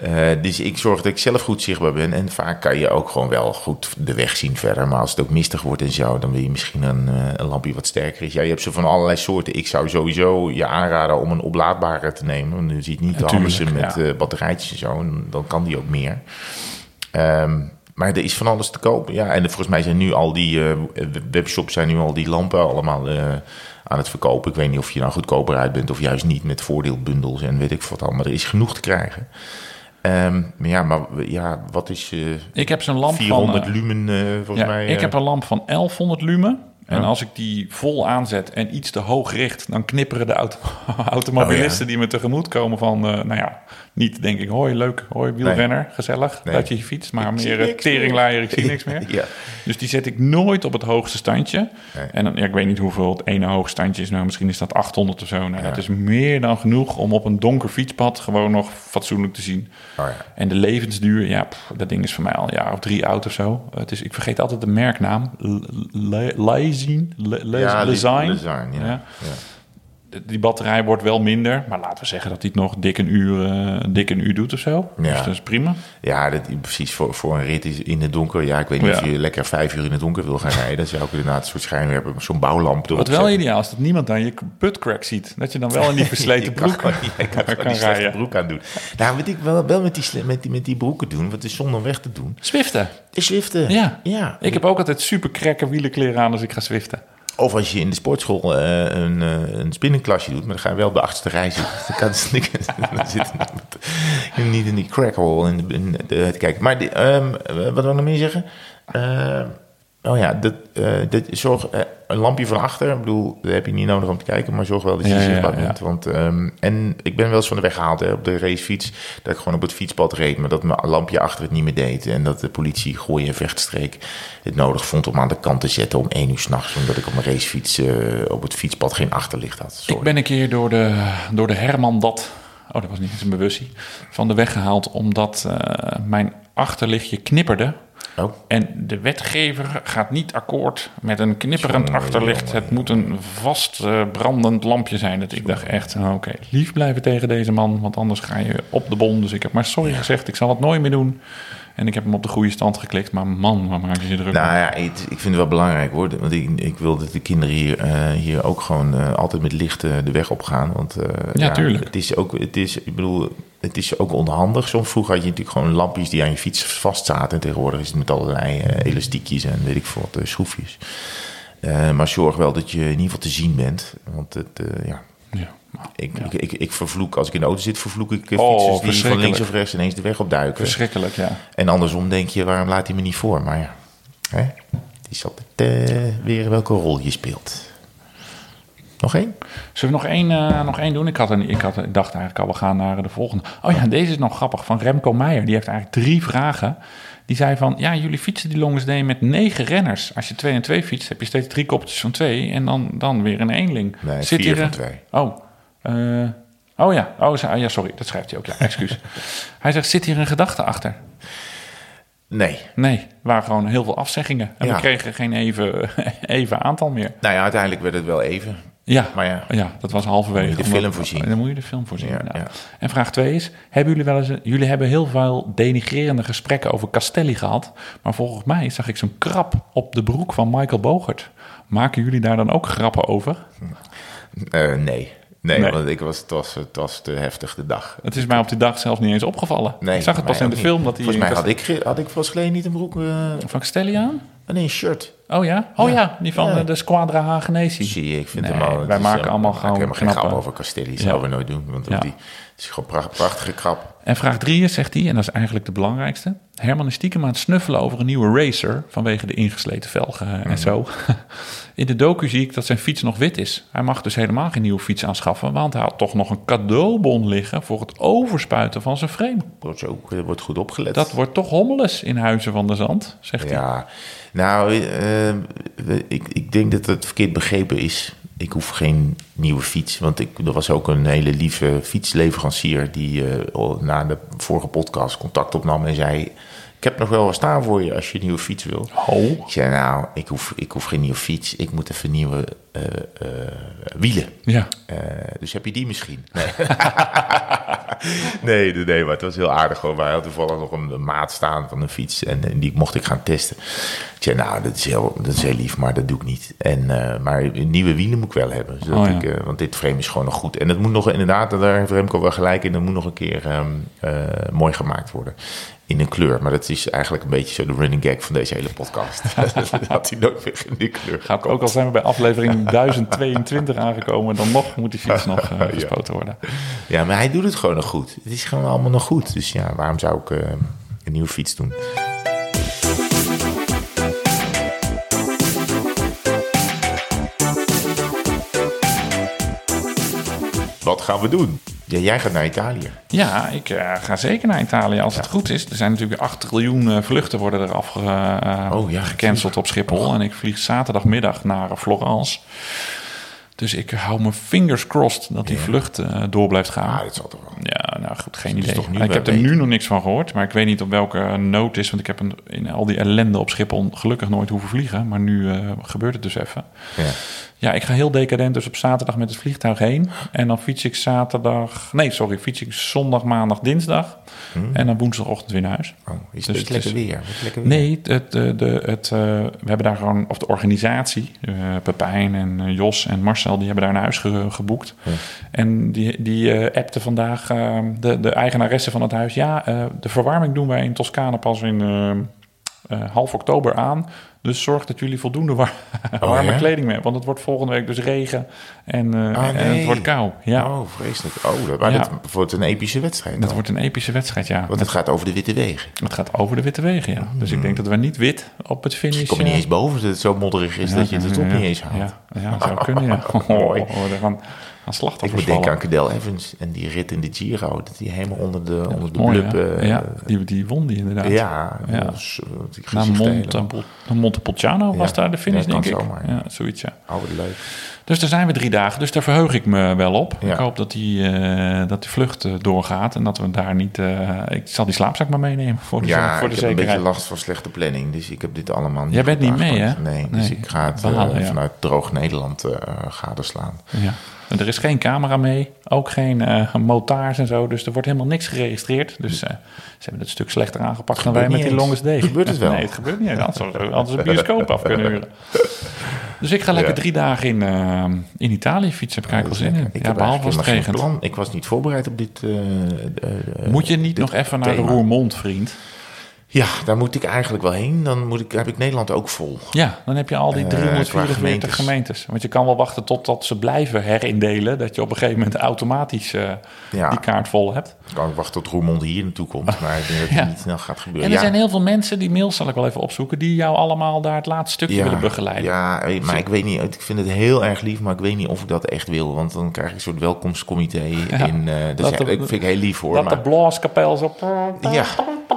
Eh, dus ik zorg dat ik zelf goed zichtbaar ben. En vaak kan je ook gewoon wel goed de weg zien verder. Maar als het ook mistig wordt en zo, dan wil je misschien een, eh, een lampje wat sterker is. Ja, je hebt ze van allerlei soorten. Ik zou sowieso je aanraden om een oplaadbare te nemen. Want je ziet niet de Hammersen met ja. eh, batterijtjes en zo. En dan kan die ook meer. Ehm, maar er is van alles te kopen. Ja, en volgens mij zijn nu al die webshops zijn nu al die lampen allemaal aan het verkopen. Ik weet niet of je nou goedkoper uit bent of juist niet met voordeelbundels en weet ik wat al. Maar er is genoeg te krijgen. Maar ja, maar ja, wat is eh, Ik heb zo'n lamp 400 van... eh, lumen eh, volgens ja, mij? ik heb een lamp van 1100 lumen. En Ja. als ik die vol aanzet en iets te hoog richt, dan knipperen de auto *laughs* automobilisten Oh, ja. die me tegemoet komen van, nou ja, niet denk ik, hoi leuk, hoi wielrenner, gezellig Nee. dat je fietst, maar Ik meer eh, teringlaaier, ik zie niks meer. Ja. Dus die zet ik nooit op het hoogste standje. Nee. En dan, ja, ik weet niet hoeveel het ene hoogstandje is, nou misschien is dat 800 of zo. Nou, Dat is meer dan genoeg om op een donker fietspad gewoon nog fatsoenlijk te zien. Oh ja. En de levensduur, ja, pff, dat ding is voor mij al een jaar of drie oud of zo. Het is, ik vergeet altijd de merknaam. Lezine? Lezine, ja. Die batterij wordt wel minder. Maar laten we zeggen dat hij het nog dik een uur, eh, dik een uur doet of zo. Ja. Dus dat is prima. Ja, dat, precies. Voor, voor een rit is in het donker. Ja, ik weet niet Ja. of je lekker vijf uur in het donker wil gaan rijden. Dan zou ik inderdaad een soort schijnwerper, zo'n bouwlamp erop Wat wel zetten. ideaal is dat niemand aan je buttcrack ziet. Dat je dan wel in die *laughs* versleten kan broek kan *laughs* kan rijden. broek aan doen. Nou, wat ik wel, wel met, die, met, die, met die broeken doen, want het is zonde om weg te doen. Zwiften. De Zwiften. Ja. ja. Ik heb ook altijd super krekke wielenkleren aan als ik ga zwiften. Of als je in de sportschool eh, een, eh, een spinningsklasje doet, maar dan ga je wel de achterste rij zitten. *laughs* Dan kan het *laughs* dan zit je niet in die crackhole in de, te kijken. Maar ehm, wat wil ik nog meer zeggen? Ehm, oh ja, dat, eh, dat, zorg, eh, een lampje van achter. Ik bedoel, dat heb je niet nodig om te kijken, maar zorg wel dat je Ja, zichtbaar ja. bent. Want, ehm, en ik ben wel eens van de weg gehaald hè, op de racefiets. Dat ik gewoon op het fietspad reed, maar dat mijn lampje achter het niet meer deed. En dat de politie gooien en vechtstreek het nodig vond om aan de kant te zetten om één uur s'nachts. Omdat ik op mijn racefiets eh, op het fietspad geen achterlicht had. Sorry. Ik ben een keer door de, door de Herman dat... Oh, dat was niet eens een bewustie. Van de weg gehaald omdat mijn achterlichtje knipperde. Oh. En de wetgever gaat niet akkoord met een knipperend achterlicht. jongen, Het moet een vast eh, brandend lampje zijn. Dat ik dacht echt, oh, oké, lief blijven tegen deze man. Want anders ga je op de bon. Dus ik heb maar sorry gezegd, ik zal het nooit meer doen. En ik heb hem op de goede stand geklikt. Maar man, waar maak je je druk Nou ja, het- ik vind het wel belangrijk hoor. Want ik, ik wil dat de kinderen hier, eh, hier ook gewoon eh, altijd met licht eh, de weg op gaan. Want eh, Ja, tuurlijk. Het is ook, het is, ik bedoel, het is ook onhandig. Soms vroeger had je natuurlijk gewoon lampjes die aan je fiets vast zaten. En tegenwoordig is het met allerlei elastiekjes en weet ik veel wat, schroefjes. Maar zorg wel dat je in ieder geval te zien bent. Want het, ja, Ja, ik, ja. ik, ik, ik vervloek, als ik in de auto zit, vervloek ik eh, Oh, fietsers die van links of rechts ineens de weg opduiken. Verschrikkelijk, ja. En andersom denk je, waarom laat hij me niet voor? Maar ja, hè? het is altijd eh, weer welke rol je speelt. Nog één? Zullen we nog één, eh, nog één doen? Ik, had een, ik, had, ik dacht eigenlijk al, we gaan naar de volgende. Oh ja, deze is nog grappig. Van Remco Meijer. Die heeft eigenlijk drie vragen. Die zei van, ja, jullie fietsen die Longest Day met negen renners. Als je twee en twee fietst, heb je steeds drie koppeltjes van twee. En dan, dan weer een eenling. Nee, Zit vier hier van twee. Oh, eh, oh ja. Oh, zo- ja, sorry. Dat schrijft hij ook. Ja, excuus. *laughs* hij zegt, zit hier een gedachte achter? Nee. Nee, er waren gewoon heel veel afzeggingen. En Ja. we kregen geen even, *laughs* even aantal meer. Nou ja, uiteindelijk werd het wel even. Ja, Maar ja. ja, dat was halverwege. Dan moet je de film voorzien. Dan moet je de film voorzien. Ja. En vraag 2 is: hebben jullie wel eens. Jullie hebben heel veel denigrerende gesprekken over Castelli gehad. Maar volgens mij zag ik zo'n krap op de broek van Michael Bogert. Maken jullie daar dan ook grappen over? Eh, nee. Nee, Nee. want ik was, het, was, het was te heftig de dag. Het is mij op die dag zelfs niet eens opgevallen. Nee, ik zag het pas in de film niet. dat hij... Volgens mij had ik, had ik pas geleden niet een broek... eh Van Castelli aan? nee, een shirt. Oh ja? Oh ja, die van Ja. eh, de Squadra Hagenesi. Zie je, ik vind Nee, hem al... wij maken allemaal ik gewoon heb helemaal geen grap over Castelli. Ja. Zouden we nooit doen. Want die, is gewoon pracht, prachtige krap. En vraag drie is, zegt hij, en dat is eigenlijk de belangrijkste. Herman is stiekem aan het snuffelen over een nieuwe racer vanwege de ingesleten velgen Mhm. en zo. *laughs* In de docu zie ik dat zijn fiets nog wit is. Hij mag dus helemaal geen nieuwe fiets aanschaffen, want hij had toch nog een cadeaubon liggen voor het overspuiten van zijn frame. Wordt, zo, er wordt goed opgelet. Dat wordt toch hommeles in Huizen van de Zand, zegt hij. Ja, nou, eh, ik, ik denk dat het verkeerd begrepen is. Ik hoef geen nieuwe fiets. Want ik, er was ook een hele lieve fietsleverancier die eh, na de vorige podcast contact opnam en zei: Ik heb nog wel wat staan voor je als je een nieuwe fiets wil. Oh, Ik zei: Nou, ik hoef, ik hoef geen nieuwe fiets. Ik moet even nieuwe eh, eh, wielen. ja. Eh, dus heb je die misschien? Nee. *laughs* nee, nee, nee, maar het was heel aardig hoor. Maar hij had toevallig nog een, een maat staan van een fiets en, en die mocht ik gaan testen. Ik zei, nou, dat is, heel, dat is heel lief, maar dat doe ik niet. En, maar nieuwe wielen moet ik wel hebben. Zodat Oh, ja. ik, want dit frame is gewoon nog goed. En het moet nog inderdaad, daar heeft Remco wel gelijk in, dat moet nog een keer ehm, eh, mooi gemaakt worden. In een kleur. Maar dat is eigenlijk een beetje zo de running gag van deze hele podcast. *laughs* *laughs* dat hij nooit meer in die kleur Gaat ook al zijn we bij aflevering *laughs* 1022 aangekomen, dan nog moet die fiets nog eh, gespoten worden. Ja, maar hij doet het gewoon nog goed. Het is gewoon allemaal nog goed. Dus ja, waarom zou ik eh, een nieuwe fiets doen? Wat gaan we doen? Ja, jij gaat naar Italië. Ja, ik eh, ga zeker naar Italië als het goed is. Er zijn natuurlijk weer 8 miljoen eh, vluchten worden er afge, eh, Oh, ja, gecanceld op Schiphol. En ik vlieg zaterdagmiddag naar Florence. Dus ik hou mijn fingers crossed dat die vlucht door blijft gaan. Ah, dat zal toch wel. Ja, nou goed, geen is idee. ik heb er nu nog niks van gehoord. Maar ik weet niet op welke nood is. Want ik heb een, in al die ellende op Schiphol gelukkig nooit hoeven vliegen. Maar nu gebeurt het dus even. Ja. Ja, ik ga heel decadent dus op zaterdag met het vliegtuig heen. En dan fiets ik zaterdag... Nee, sorry, fiets ik zondag, maandag, dinsdag. En dan woensdagochtend weer naar huis. Oh, is Dus het lekker is- weer? Lekker weer? Nee, het, de, de, het, eh, we hebben daar gewoon... Of de organisatie, eh, Pepijn en eh, Jos en Marcel... die hebben daar een huis ge- geboekt. En die, die eh, appte vandaag eh, de, de eigenaresse van het huis... Ja, eh, de verwarming doen wij in Toscane pas in... eh, eh, half oktober aan. Dus zorg dat jullie voldoende war- *laughs* warme Oh, ja? kleding mee hebben. Want het wordt volgende week dus regen en, eh, Ah, en het wordt kou. Ja, Oh, vreselijk. Oh, dat, maar Ja. dat wordt een epische wedstrijd. dat wordt een epische wedstrijd, ja. Want het gaat over de witte wegen. Het gaat over de witte wegen, ja. Dus ik denk dat we niet wit op het finish... Ik kom je niet eh, eens boven dat het zo modderig is dat je de top ja, niet eens haalt. Ja, ja zou kunnen, ja. *laughs* Oh, Mooi. oh, Ik slachtoffers denken vallen. aan Cadel Evans en die rit in de Giro. Dat die helemaal onder de, onder de Mooi, blub... ja. eh, ja, die, die won die inderdaad. ja, Ja. eh, helemaal- naar Montepulciano was Ja. daar de finish, Ja, denk ik. zomaar, ja. ja, zoiets, ja. Oh, leuk. Dus daar zijn we drie dagen. Dus daar verheug ik me wel op. Ja. Ik hoop dat die, eh, dat die vlucht eh, doorgaat. En dat we daar niet... eh, ik zal die slaapzak maar meenemen voor de, Ja, voor ik de heb een beetje zekerheid. last van slechte planning. Dus ik heb dit allemaal niet Jij bent niet mee, hè? Nee, dus ik ga het ja. vanuit droog Nederland gadeslaan. Ja. En er is geen camera mee. Ook geen motaars en zo. Dus er wordt helemaal niks geregistreerd. Dus ze hebben het een stuk slechter aangepakt dan wij met die longest day. Gebeurt het wel? *laughs* Nee, het gebeurt niet. Anders ze een bioscoop af kunnen huren. *laughs* Dus ik ga lekker drie dagen in, eh, in Italië fietsen. Heb ik eigenlijk wel zin in. Ik Ja, heb behalve als het regent. plan. Ik was niet voorbereid op dit... eh, eh, Moet je niet dit nog even naar de. Roermond, vriend? Ja, daar moet ik eigenlijk wel heen. Dan moet ik, heb ik Nederland ook vol. Ja, dan heb je al die Eh, 344 qua gemeentes. gemeentes. Want je kan wel wachten totdat ze blijven herindelen. Dat je op een gegeven moment automatisch eh, Ja. die kaart vol hebt. Ik kan ook wachten tot Roermond hier naartoe komt. *laughs* Maar ik denk dat het Ja. niet snel gaat gebeuren. En er ja. zijn heel veel mensen, die mails zal ik wel even opzoeken, die jou allemaal daar het laatste stukje willen begeleiden. Ja, eh, maar ik weet niet. Ik vind het heel erg lief, maar ik weet niet of ik dat echt wil. Want dan krijg ik een soort welkomstcomité *laughs* in. eh dat Dat is- de- ik vind ik heel lief hoor. dat maar, de blaaskapel zo... ja,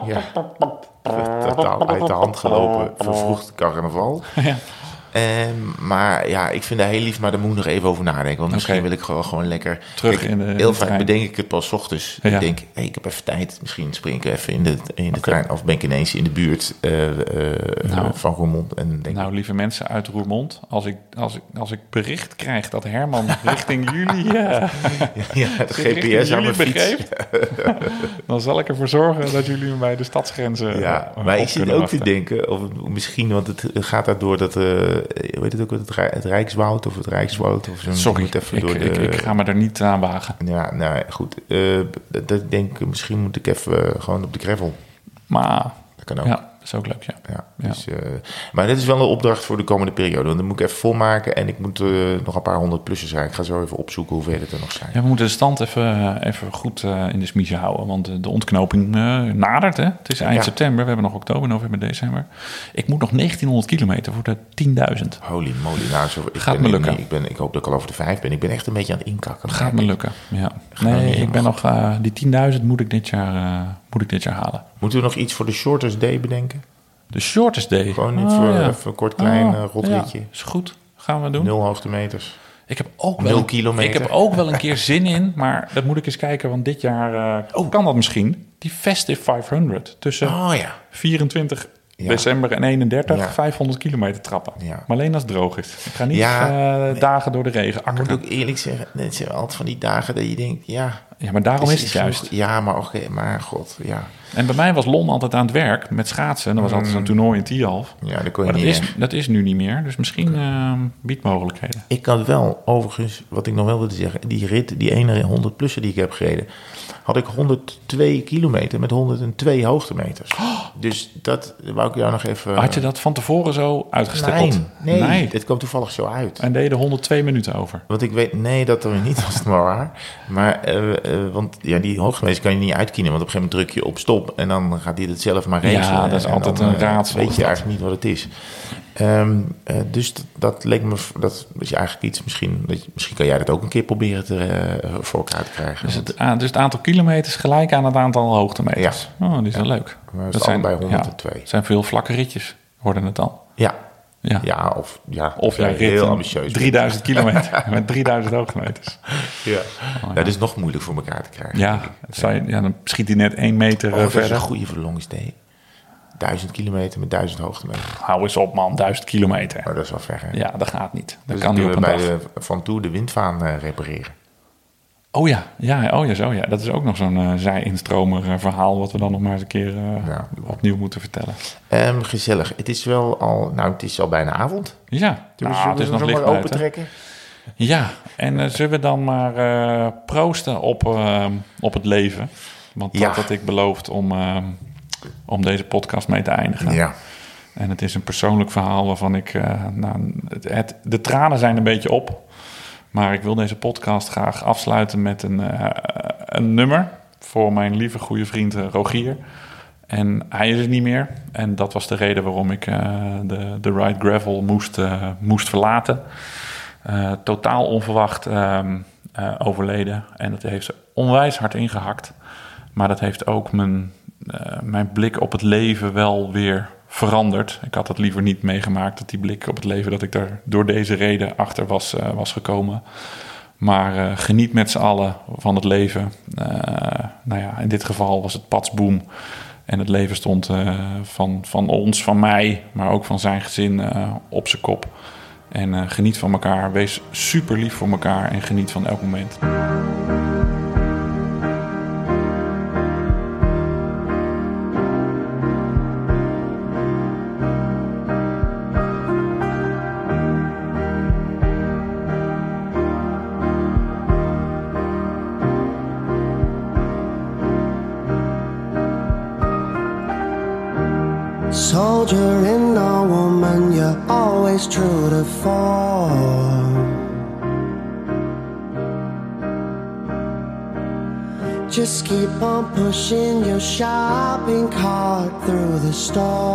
ja. *laughs* Uit de hand gelopen. Vervroegd carnaval. *laughs* Ehm, maar ja, ik vind dat heel lief, maar daar moet ik nog even over nadenken. Want misschien wil ik gewoon, gewoon lekker... Terug in de- in de heel vaak trein. bedenk ik het pas ochtends. Ja. Ik denk, hey, ik heb even tijd. Misschien spring ik even in de, in de trein. Of ben ik ineens in de buurt eh, eh, Nou. van Roermond. En denk Nou, lieve mensen uit Roermond, als ik, als ik, als ik bericht krijg dat Herman *laughs* richting jullie, eh, ik, ja, de GPS aan mijn fiets. *laughs* dan zal ik ervoor zorgen dat jullie me bij de stadsgrenzen Ja, maar ik zit ook te denken, of misschien, want het gaat daardoor dat, hoe heet het ook, het, Rij- het Rijkswoud of het Rijkswoud of zo. Sorry, moet even ik, door ik, de- ik ga me er niet aan wagen. Ja, nou goed. eh, dat, dat ik denk, misschien moet ik even eh, gewoon op de gravel. Maar Dat kan ook. ja, dat is ook leuk, ja. Ja, Ja. Dus, eh, maar dit is wel een opdracht voor de komende periode. Want dan moet ik even volmaken en ik moet eh, nog een paar honderd plussers rijden. Ik ga zo even opzoeken hoeveel het er nog zijn. Ja, we moeten de stand even, even goed eh, in de smiezen houden. Want de, de ontknoping eh, nadert. Hè? Het is eind Ja. september. We hebben nog oktober, november, december. Ik moet nog 1900 kilometer voor de 10.000. Holy moly. Nou, zo, ik Gaat ben, me lukken. Ik, ben, ik hoop dat ik al over de vijf ben. Ik ben echt een beetje aan het inkakken. Gaat me lukken. Ja. Nee, ik ben nog, eh, die 10.000 moet ik dit jaar, eh, moet ik dit jaar halen. Moeten we nog iets voor de Shortest Day bedenken? De shortest day. Gewoon Oh, voor ja. even een kort klein Oh, eh, rotritje. ja, is goed. Gaan we doen. Nul hoogtemeters. Ik heb ook Nul wel, kilometer. Ik heb ook wel een keer zin in, maar dat moet ik eens kijken, want dit jaar eh, kan dat misschien. Die Festive 500 tussen Oh ja. 24 Ja. december en 31 Ja. 500 kilometer trappen. Ja. Maar alleen als het droog is. Ik ga niet eh, nee. dagen door de regen Ik moet ook eerlijk zeggen, het zijn altijd van die dagen dat je denkt, ja... Ja, maar daarom is het genoeg. juist. Ja, maar oké, maar god, ja. En bij mij was Lon altijd aan het werk met schaatsen. En dat was altijd zo'n toernooi in Tialf. Ja, dat kon je Maar dat niet is, dat is nu niet meer. Dus misschien eh, biedt mogelijkheden. Ik had wel, overigens, wat ik nog wel wilde zeggen, die rit, die ene 100 plussen die ik heb gereden, had ik 102 kilometer met 102 hoogtemeters. Dus dat wou ik jou nog even... Had je dat van tevoren zo uitgestippeld? Nee, nee, nee. dit kwam toevallig zo uit. En deed er 102 minuten over. Want ik weet, nee, dat er niet was het maar waar. Maar, eh, eh, want ja, die hoogtemeters kan je niet uitkiezen. Want op een gegeven moment druk je op stop en dan gaat hij het zelf maar Ja, regelen. dat is altijd dan, een eh, raadsel, Weet je eigenlijk niet wat het is. Ehm, eh, dus dat, dat leek me, dat is eigenlijk iets, misschien, dat misschien kan jij dat ook een keer proberen te, eh, voor elkaar te krijgen. Dus het, dus het aantal kilometers gelijk aan het aantal hoogtemeters. Oh, die is wel leuk. Maar het is allebei 102. Ja, zijn veel vlakke ritjes, worden het dan. ja, Ja. ja, of ja, Of rit heel ambitieus. 3000 kilometer *laughs* met 3000 hoogtemeters. Ja. Nou, dat is nog moeilijk voor elkaar te krijgen. Ja, zou je- ja, dan schiet hij net één meter Oh, eh, dat is een verder. goede voor de longest day. Duizend kilometer met duizend hoogtemeters. Hou eens op man, 1000 kilometer. Maar dat is wel ver, hè? Ja, dat gaat niet. Dat Dus kan niet op kunnen een dag. bij de Van Toe de windvaan eh, repareren. Oh ja, ja, oh ja, zo ja. Dat is ook nog zo'n eh zij-instromer eh, verhaal... wat we dan nog maar eens een keer eh, Ja. opnieuw moeten vertellen. Ehm, gezellig. Het is wel al, nou, het is al bijna avond. Ja, Dus nou, het is nog licht open trekken. Ja, en eh, zullen we dan maar eh, proosten op, eh, op het leven? Want dat Ja. had ik beloofd om, eh, om deze podcast mee te eindigen. Ja. En het is een persoonlijk verhaal waarvan ik... eh, nou, het, het- de tranen zijn een beetje op. Maar ik wil deze podcast graag afsluiten met een, eh, een nummer... voor mijn lieve goede vriend eh, Rogier. En hij is er niet meer. En dat was de reden waarom ik de, de Ride Gravel moest, moest verlaten. Totaal onverwacht ehm, eh, overleden. En dat heeft ze onwijs hard ingehakt. Maar dat heeft ook mijn, eh, mijn blik op het leven wel weer veranderd. Ik had het liever niet meegemaakt, dat die blik op het leven... dat ik daar door deze reden achter was, eh, was gekomen. Maar eh, geniet met z'n allen van het leven. Nou ja, in dit geval was het patsboom. En het leven stond van, van ons, van mij, maar ook van zijn gezin op zijn kop. En geniet van elkaar. Wees super lief voor elkaar en geniet van elk moment. star.